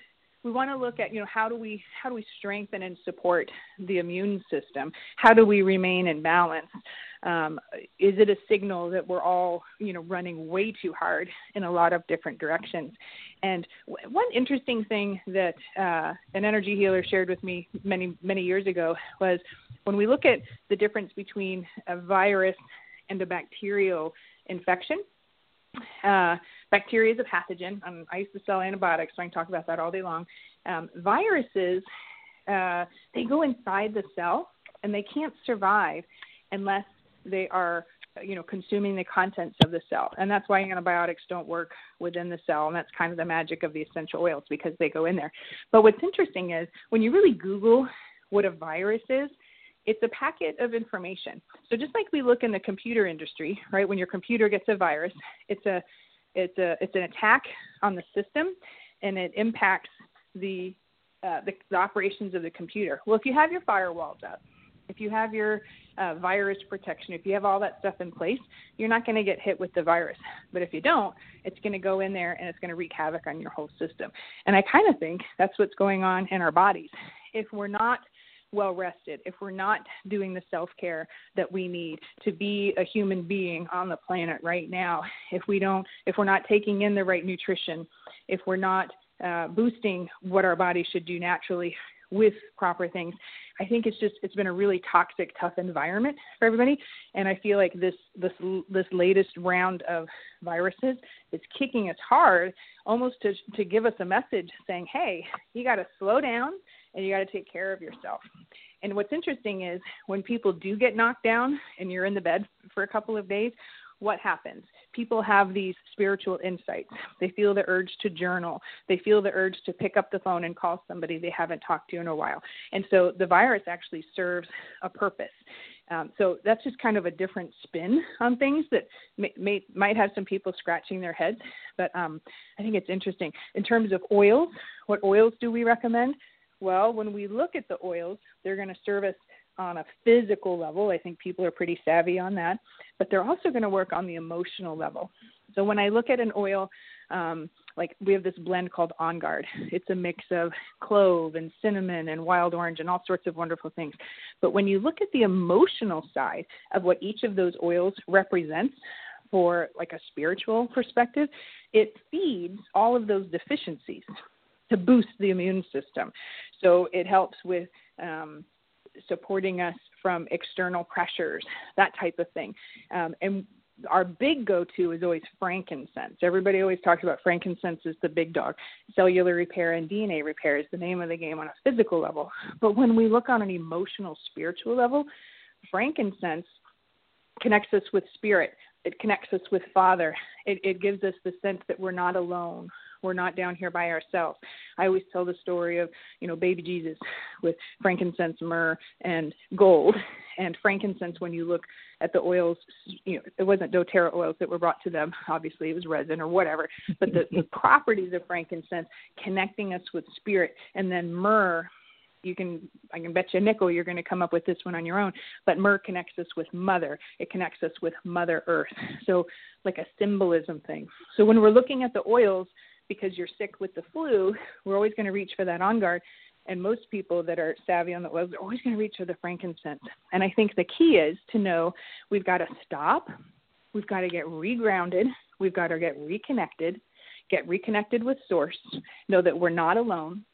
we want to look at, you know, how do we how do we strengthen and support the immune system? How do we remain in balance? Um, is it a signal that we're all, you know, running way too hard in a lot of different directions? And w- one interesting thing that uh, an energy healer shared with me many many years ago was when we look at the difference between a virus and a bacterial infection. Uh, bacteria is a pathogen. Um, I used to sell antibiotics, so I can talk about that all day long. Um, viruses, uh, they go inside the cell and they can't survive unless they are you know consuming the contents of the cell and that's why antibiotics don't work within the cell and that's kind of the magic of the essential oils because they go in there but what's interesting is when you really google what a virus is it's a packet of information so just like we look in the computer industry right when your computer gets a virus it's a it's a it's an attack on the system and it impacts the uh, the, the operations of the computer well if you have your firewalls up if you have your uh, virus protection, if you have all that stuff in place, you're not going to get hit with the virus. But if you don't, it's going to go in there and it's going to wreak havoc on your whole system. And I kind of think that's what's going on in our bodies. If we're not well rested, if we're not doing the self care that we need to be a human being on the planet right now, if we don't, if we're not taking in the right nutrition, if we're not uh, boosting what our body should do naturally with proper things, I think it's just it's been a really toxic, tough environment for everybody, and I feel like this this this latest round of viruses is kicking us hard, almost to to give us a message saying, hey, you got to slow down and you got to take care of yourself. And what's interesting is when people do get knocked down and you're in the bed for a couple of days, what happens? People have these spiritual insights. They feel the urge to journal. They feel the urge to pick up the phone and call somebody they haven't talked to in a while. And so the virus actually serves a purpose. Um, so that's just kind of a different spin on things that may, may, might have some people scratching their heads. But um, I think it's interesting. In terms of oils, what oils do we recommend? Well, when we look at the oils, they're going to serve us on a physical level. I think people are pretty savvy on that, but they're also going to work on the emotional level. So when I look at an oil, um, like we have this blend called On Guard. It's a mix of clove and cinnamon and wild orange and all sorts of wonderful things. But when you look at the emotional side of what each of those oils represents for like a spiritual perspective, it feeds all of those deficiencies to boost the immune system. So it helps with um, supporting us from external pressures, that type of thing. Um, and our big go-to is always frankincense. Everybody always talks about frankincense as the big dog. Cellular repair and DNA repair is the name of the game on a physical level. But when we look on an emotional, spiritual level, frankincense connects us with spirit. It connects us with Father. It, it gives us the sense that we're not alone. We're not down here by ourselves. I always tell the story of, you know, baby Jesus with frankincense, myrrh, and gold. And frankincense, when you look at the oils, you know, it wasn't doTERRA oils that were brought to them. Obviously, it was resin or whatever. But the, the properties of frankincense connecting us with spirit, and then myrrh you can i can bet you a nickel you're going to come up with this one on your own but myrrh connects us with mother it connects us with mother earth so like a symbolism thing so when we're looking at the oils because you're sick with the flu, we're always going to reach for that on guard. And most people that are savvy on the oils are always going to reach for the frankincense. And I think the key is to know we've got to stop, we've got to get regrounded, we've got to get reconnected, get reconnected with source, know that we're not alone.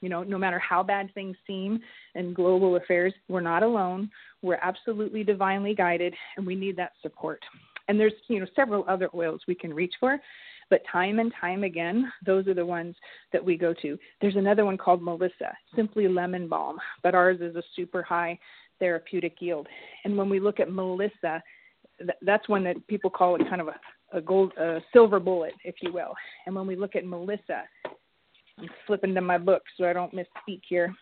You know, no matter how bad things seem in global affairs, we're not alone. We're absolutely divinely guided, and we need that support. And there's, you know, several other oils we can reach for, but time and time again, those are the ones that we go to. There's another one called Melissa, simply lemon balm, but ours is a super high therapeutic yield. And when we look at Melissa, that's one that people call it kind of a, a gold, a silver bullet, if you will. And when we look at Melissa, I'm flipping to my book so I don't misspeak here.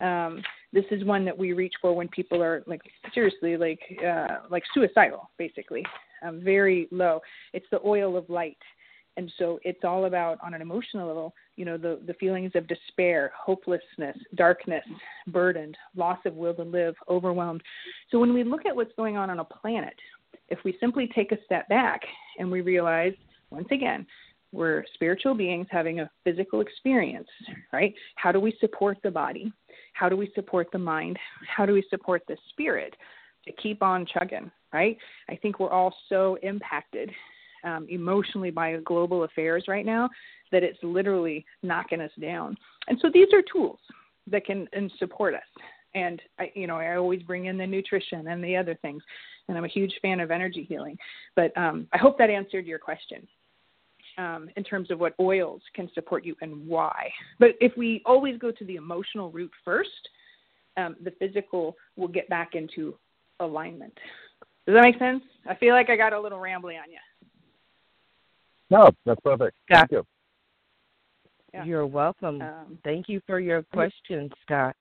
Um, this is one that we reach for when people are like seriously like uh, like suicidal, basically um, very low. It's the oil of light. And so it's all about, on an emotional level, you know, the, the feelings of despair, hopelessness, darkness, burdened, loss of will to live, overwhelmed. So when we look at what's going on on a planet, if we simply take a step back and we realize, once again, we're spiritual beings having a physical experience, right? How do we support the body? How do we support the mind? How do we support the spirit to keep on chugging? right? I think we're all so impacted um, emotionally by global affairs right now that it's literally knocking us down. And so these are tools that can and support us. And I, you know, I always bring in the nutrition and the other things. And I'm a huge fan of energy healing. But um, I hope that answered your question. Um, in terms of what oils can support you and why. But if we always go to the emotional root first, um, the physical will get back into alignment. Does that make sense? I feel like I got a little rambly on you. No, that's perfect. Thank you. Yeah. You're welcome. Um, Thank you for your question, Scott.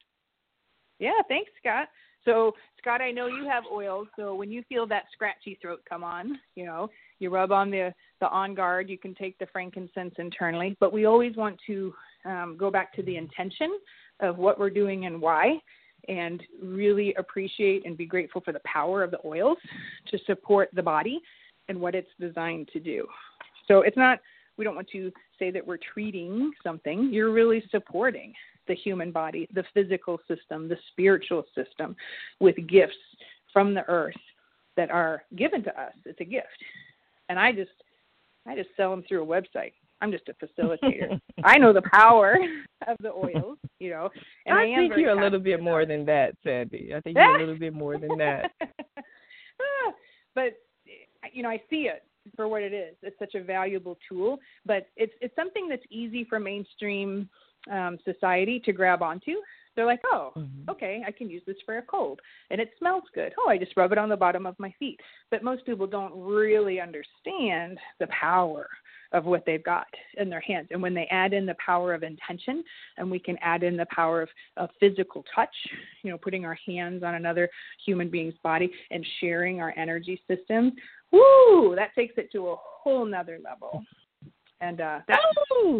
Yeah, thanks, Scott. So, Scott, I know you have oils. So when you feel that scratchy throat come on, you know, you rub on the the on guard. You can take the frankincense internally, but we always want to um, go back to the intention of what we're doing and why and really appreciate and be grateful for the power of the oils to support the body and what it's designed to do. So it's not, we don't want to say that we're treating something, you're really supporting the human body, the physical system, the spiritual system with gifts from the earth that are given to us. It's a gift. And I just I just sell them through a website. I'm just a facilitator. I know the power of the oils, you know. And I, I think you're a little bit more than that, Sandy. I think you're a little bit more than that. Ah, but eh, you know, I see it for what it is. It's such a valuable tool, but it's it's something that's easy for mainstream um, society to grab onto. They're like, oh, mm-hmm. okay, I can use this for a cold, and it smells good. Oh, I just rub it on the bottom of my feet. But most people don't really understand the power of what they've got in their hands. And when they add in the power of intention, and we can add in the power of, of physical touch, you know, putting our hands on another human being's body and sharing our energy systems, woo, that takes it to a whole nother level. And uh, that's,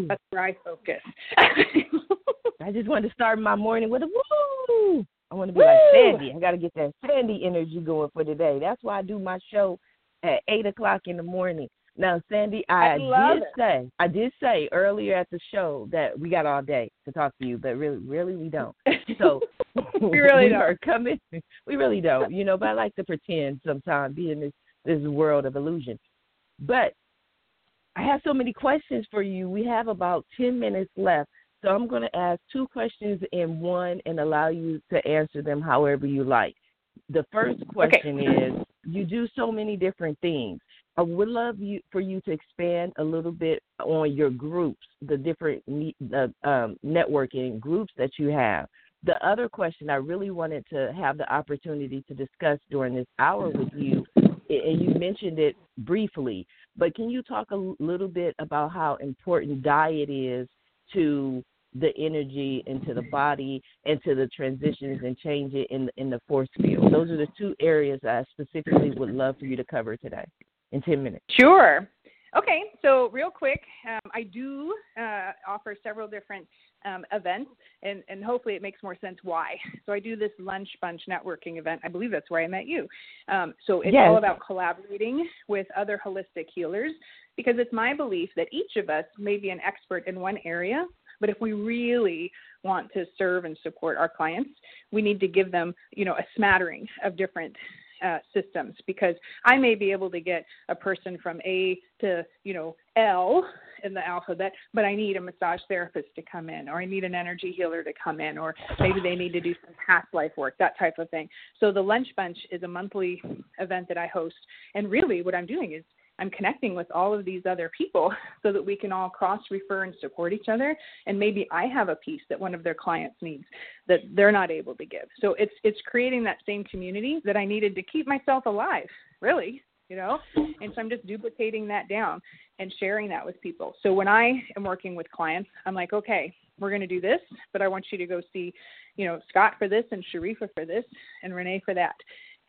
that's where I focus. I just wanted to start my morning with a woo. I want to be woo! like Sandy. I got to get that Sandy energy going for today. That's why I do my show at eight o'clock in the morning. Now, Sandy, I, I did it. say I did say earlier at the show that we got all day to talk to you, but really, really, we don't. So we really we don't. are coming. We really don't, you know. But I like to pretend sometimes, be in this this world of illusion. But I have so many questions for you. We have about 10 minutes left. So I'm going to ask two questions in one and allow you to answer them however you like. The first question okay. is you do so many different things. I would love you for you to expand a little bit on your groups, the different the um, networking groups that you have. The other question I really wanted to have the opportunity to discuss during this hour with you, and you mentioned it briefly, but can you talk a little bit about how important diet is to the energy into the body and to the transitions and change it in in the force field. Those are the two areas I specifically would love for you to cover today in 10 minutes. Sure. Okay, so real quick, um, I do uh, offer several different um, events, and, and hopefully it makes more sense why. So I do this lunch bunch networking event. I believe that's where I met you. Um, so it's yes. all about collaborating with other holistic healers because it's my belief that each of us may be an expert in one area, but if we really want to serve and support our clients, we need to give them, you know, a smattering of different uh, systems because I may be able to get a person from A to you know L in the alphabet, but I need a massage therapist to come in, or I need an energy healer to come in, or maybe they need to do some past life work, that type of thing. So the Lunch Bunch is a monthly event that I host, and really what I'm doing is I'm connecting with all of these other people so that we can all cross refer and support each other. And maybe I have a piece that one of their clients needs that they're not able to give. So it's it's creating that same community that I needed to keep myself alive, really, you know. And so I'm just duplicating that down and sharing that with people. So when I am working with clients, I'm like, okay, we're going to do this, but I want you to go see, you know, Scott for this and Sharifah for this and Renee for that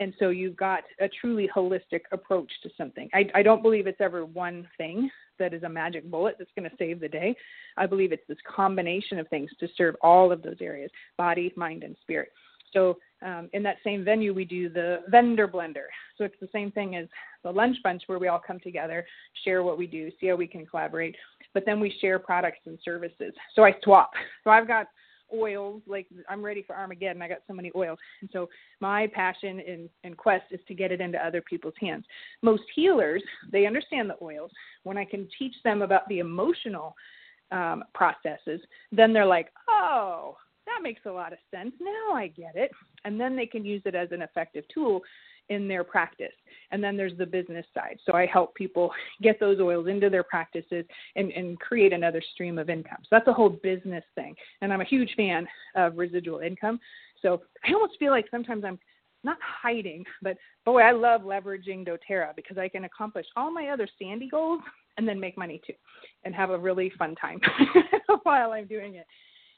and so you've got a truly holistic approach to something. I, I don't believe it's ever one thing that is a magic bullet that's going to save the day. I believe it's this combination of things to serve all of those areas body, mind, and spirit. So, um, in that same venue, we do the vendor blender. So, it's the same thing as the lunch bunch where we all come together, share what we do, see how we can collaborate, but then we share products and services. So, I swap. So, I've got oils like i'm ready for armageddon. I got so many oils. And so my passion and, and quest is to get it into other people's hands. Most healers they understand the oils. When i can teach them about the emotional um, processes then they're like oh that makes a lot of sense. Now i get it. And then they can use it as an effective tool in their practice. And then there's the business side. So I help people get those oils into their practices and, and create another stream of income. So that's a whole business thing. And I'm a huge fan of residual income. So I almost feel like sometimes I'm not hiding, but boy, I love leveraging doTERRA because I can accomplish all my other Sandy goals and then make money too and have a really fun time while I'm doing it.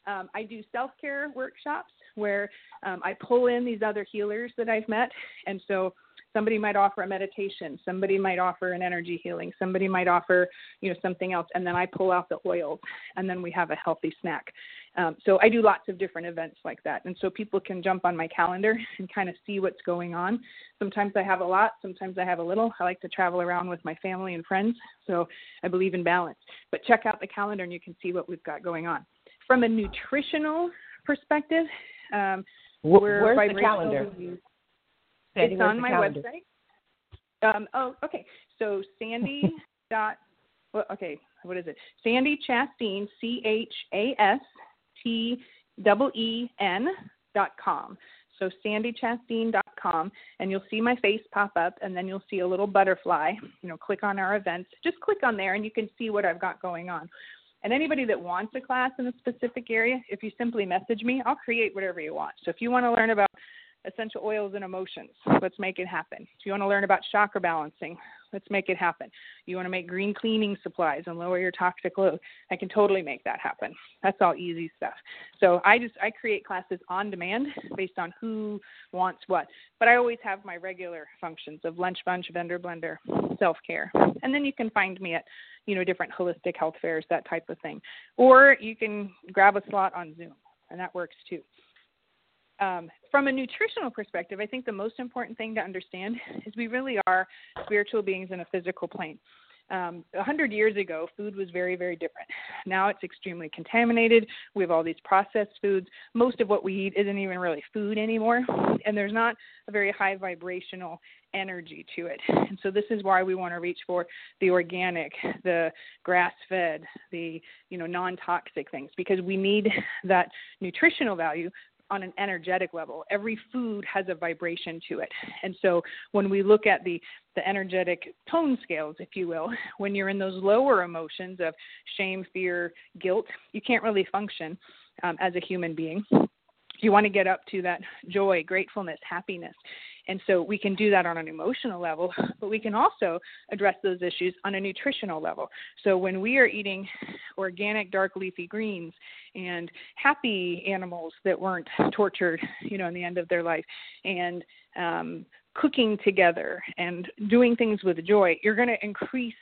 Um, I do self care workshops where um, I pull in these other healers that I've met. And so somebody might offer a meditation, somebody might offer an energy healing, somebody might offer, you know, something else. And then I pull out the oils and then we have a healthy snack. Um, so I do lots of different events like that. And so people can jump on my calendar and kind of see what's going on. Sometimes I have a lot, sometimes I have a little. I like to travel around with my family and friends. So I believe in balance. But check out the calendar and you can see what we've got going on. From a nutritional perspective, um, where's the calendar? it's on my calendar? website. Um, oh, okay. So Sandy dot. Well, okay. What is it? Sandy Chasteen. C H A S T E E N dot com. So sandychasteen.com, and you'll see my face pop up, and then you'll see a little butterfly. You know, click on our events. Just click on there, and you can see what I've got going on. And anybody that wants a class in a specific area, if you simply message me, I'll create whatever you want. So if you want to learn about essential oils and emotions, let's make it happen. If you want to learn about chakra balancing, let's make it happen. You want to make green cleaning supplies and lower your toxic load, I can totally make that happen. That's all easy stuff. So I just I create classes on demand based on who wants what. But I always have my regular functions of lunch bunch, vendor blender, self care. And then you can find me at you know, different holistic health fairs, that type of thing. Or you can grab a slot on Zoom, and that works too. Um, from a nutritional perspective, I think the most important thing to understand is we really are spiritual beings in a physical plane. um, 100 years ago, food was very, very different. Now it's extremely contaminated. We have all these processed foods. Most of what we eat isn't even really food anymore, and there's not a very high vibrational energy to it. And so this is why we want to reach for the organic, the grass-fed, the you know non-toxic things because we need that nutritional value on an energetic level. Every food has a vibration to it. And so when we look at the the energetic tone scales, if you will, when you're in those lower emotions of shame, fear, guilt, you can't really function um, as a human being. You want to get up to that joy, gratefulness, happiness. And so we can do that on an emotional level, but we can also address those issues on a nutritional level. So when we are eating organic dark leafy greens and happy animals that weren't tortured, you know, in the end of their life, and um, cooking together and doing things with joy, you're going to increase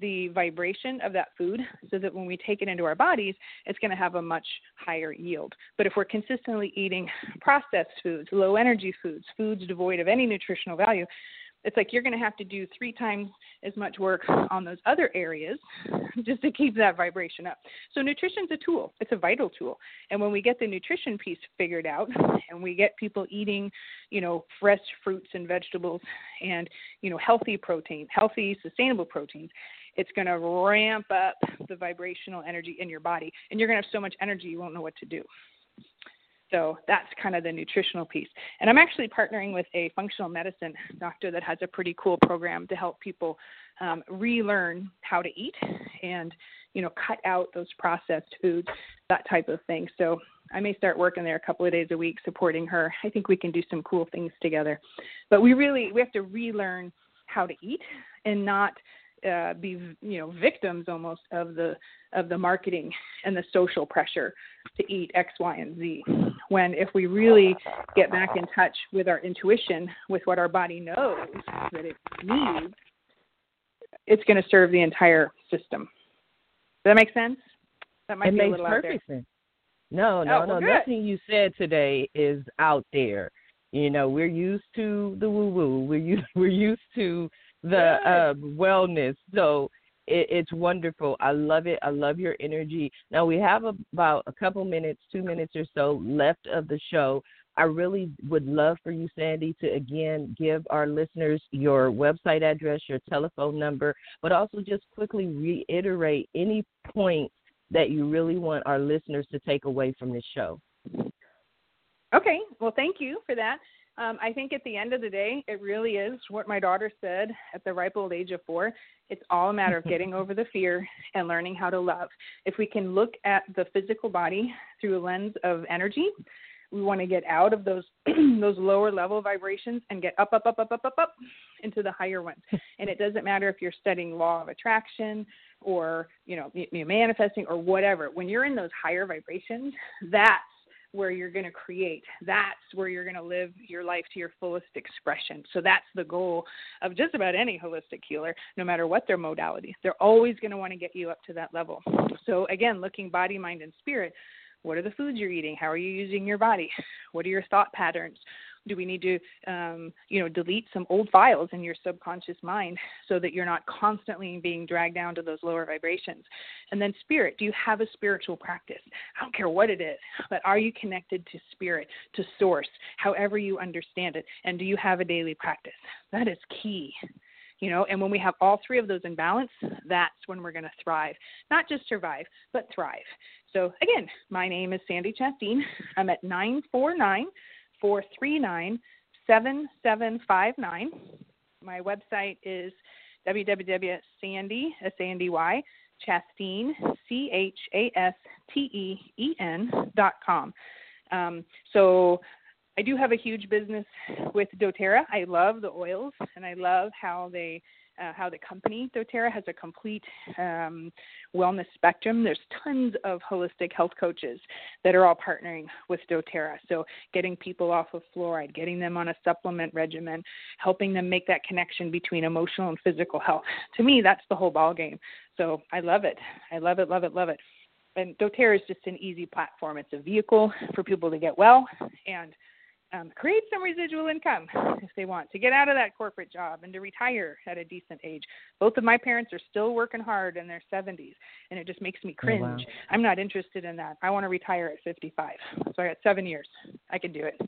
the vibration of that food so that when we take it into our bodies, it's going to have a much higher yield. But if we're consistently eating processed foods, low energy foods, foods devoid of any nutritional value, it's like you're going to have to do three times as much work on those other areas just to keep that vibration up. So nutrition's a tool. It's a vital tool. And when we get the nutrition piece figured out and we get people eating, you know, fresh fruits and vegetables and, you know, healthy protein, healthy sustainable proteins, it's going to ramp up the vibrational energy in your body and you're going to have so much energy you won't know what to do. So that's kind of the nutritional piece. And I'm actually partnering with a functional medicine doctor that has a pretty cool program to help people um, relearn how to eat and you know cut out those processed foods, that type of thing. So I may start working there a couple of days a week supporting her. I think we can do some cool things together. But we really we have to relearn how to eat and not uh, be you know victims almost of the of the marketing and the social pressure to eat X, Y, and Z. When if we really get back in touch with our intuition, with what our body knows that it needs, it's going to serve the entire system. Does that make sense? That might it be makes a little perfect out there. sense. No, no, Oh, well, no. good. Nothing you said today is out there. You know, we're used to the woo woo. We're used we're used to the uh, wellness. So it, it's wonderful. I love it. I love your energy. Now we have about a couple minutes, two minutes or so left of the show. I really would love for you, Sandy, to again give our listeners your website address, your telephone number, but also just quickly reiterate any points that you really want our listeners to take away from this show. Okay, well, thank you for that. Um, I think at the end of the day, it really is what my daughter said at the ripe old age of four. It's all a matter of getting over the fear and learning how to love. If we can look at the physical body through a lens of energy, we want to get out of those those lower level vibrations and get up, up, up, up, up, up, up into the higher ones. And it doesn't matter if you're studying law of attraction or you know manifesting or whatever. When you're in those higher vibrations, that's where you're going to create. That's where you're going to live your life to your fullest expression. So that's the goal of just about any holistic healer, no matter what their modality. They're always going to want to get you up to that level. So again, looking body, mind, and spirit. What are the foods you're eating? How are you using your body? What are your thought patterns? Do we need to, um, you know, delete some old files in your subconscious mind so that you're not constantly being dragged down to those lower vibrations? And then spirit. Do you have a spiritual practice? I don't care what it is, but are you connected to spirit, to source, however you understand it? And do you have a daily practice? That is key you know and when we have all three of those in balance that's when we're going to thrive not just survive but thrive so again my name is sandy chasteen i'm at 949 439 7759 my website is www.sandy s-a-n-d-y chasteen c-h-a-s-t-e-e-n dot com um, so I do have a huge business with doTERRA. I love the oils, and I love how they uh, how the company doTERRA has a complete um, wellness spectrum. There's tons of holistic health coaches that are all partnering with doTERRA. So getting people off of fluoride, getting them on a supplement regimen, helping them make that connection between emotional and physical health. To me, that's the whole ballgame. So I love it. I love it. Love it. Love it. And doTERRA is just an easy platform. It's a vehicle for people to get well and um, create some residual income if they want to get out of that corporate job and to retire at a decent age. Both of my parents are still working hard in their 70s, and it just makes me cringe. Oh, wow. I'm not interested in that. I want to retire at 55. So I got seven years. I can do it.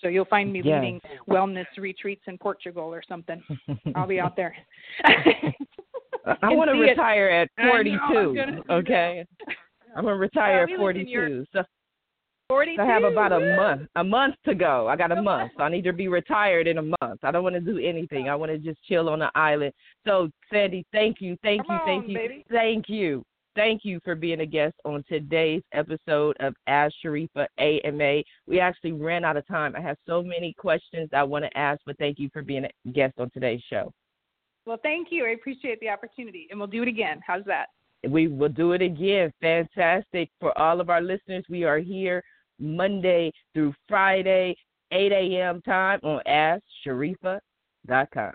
So you'll find me Yes. leading wellness retreats in Portugal or something. I'll be out there. I want to see it. retire at I know, I'm 42. gonna okay. I'm going to retire we at lived in your- 42. So 42. I have about a month, a month to go. I got a month. So I need to be retired in a month. I don't want to do anything. I want to just chill on the island. So Sandy, thank you, thank Come you, thank on, you, baby. thank you, thank you for being a guest on today's episode of Ask Sharifah AMA. We actually ran out of time. I have so many questions I want to ask, but thank you for being a guest on today's show. Well, thank you. I appreciate the opportunity, and we'll do it again. How's that? We will do it again. Fantastic. For all of our listeners, we are here Monday through Friday, 8 a.m. time on AskSharifah.com.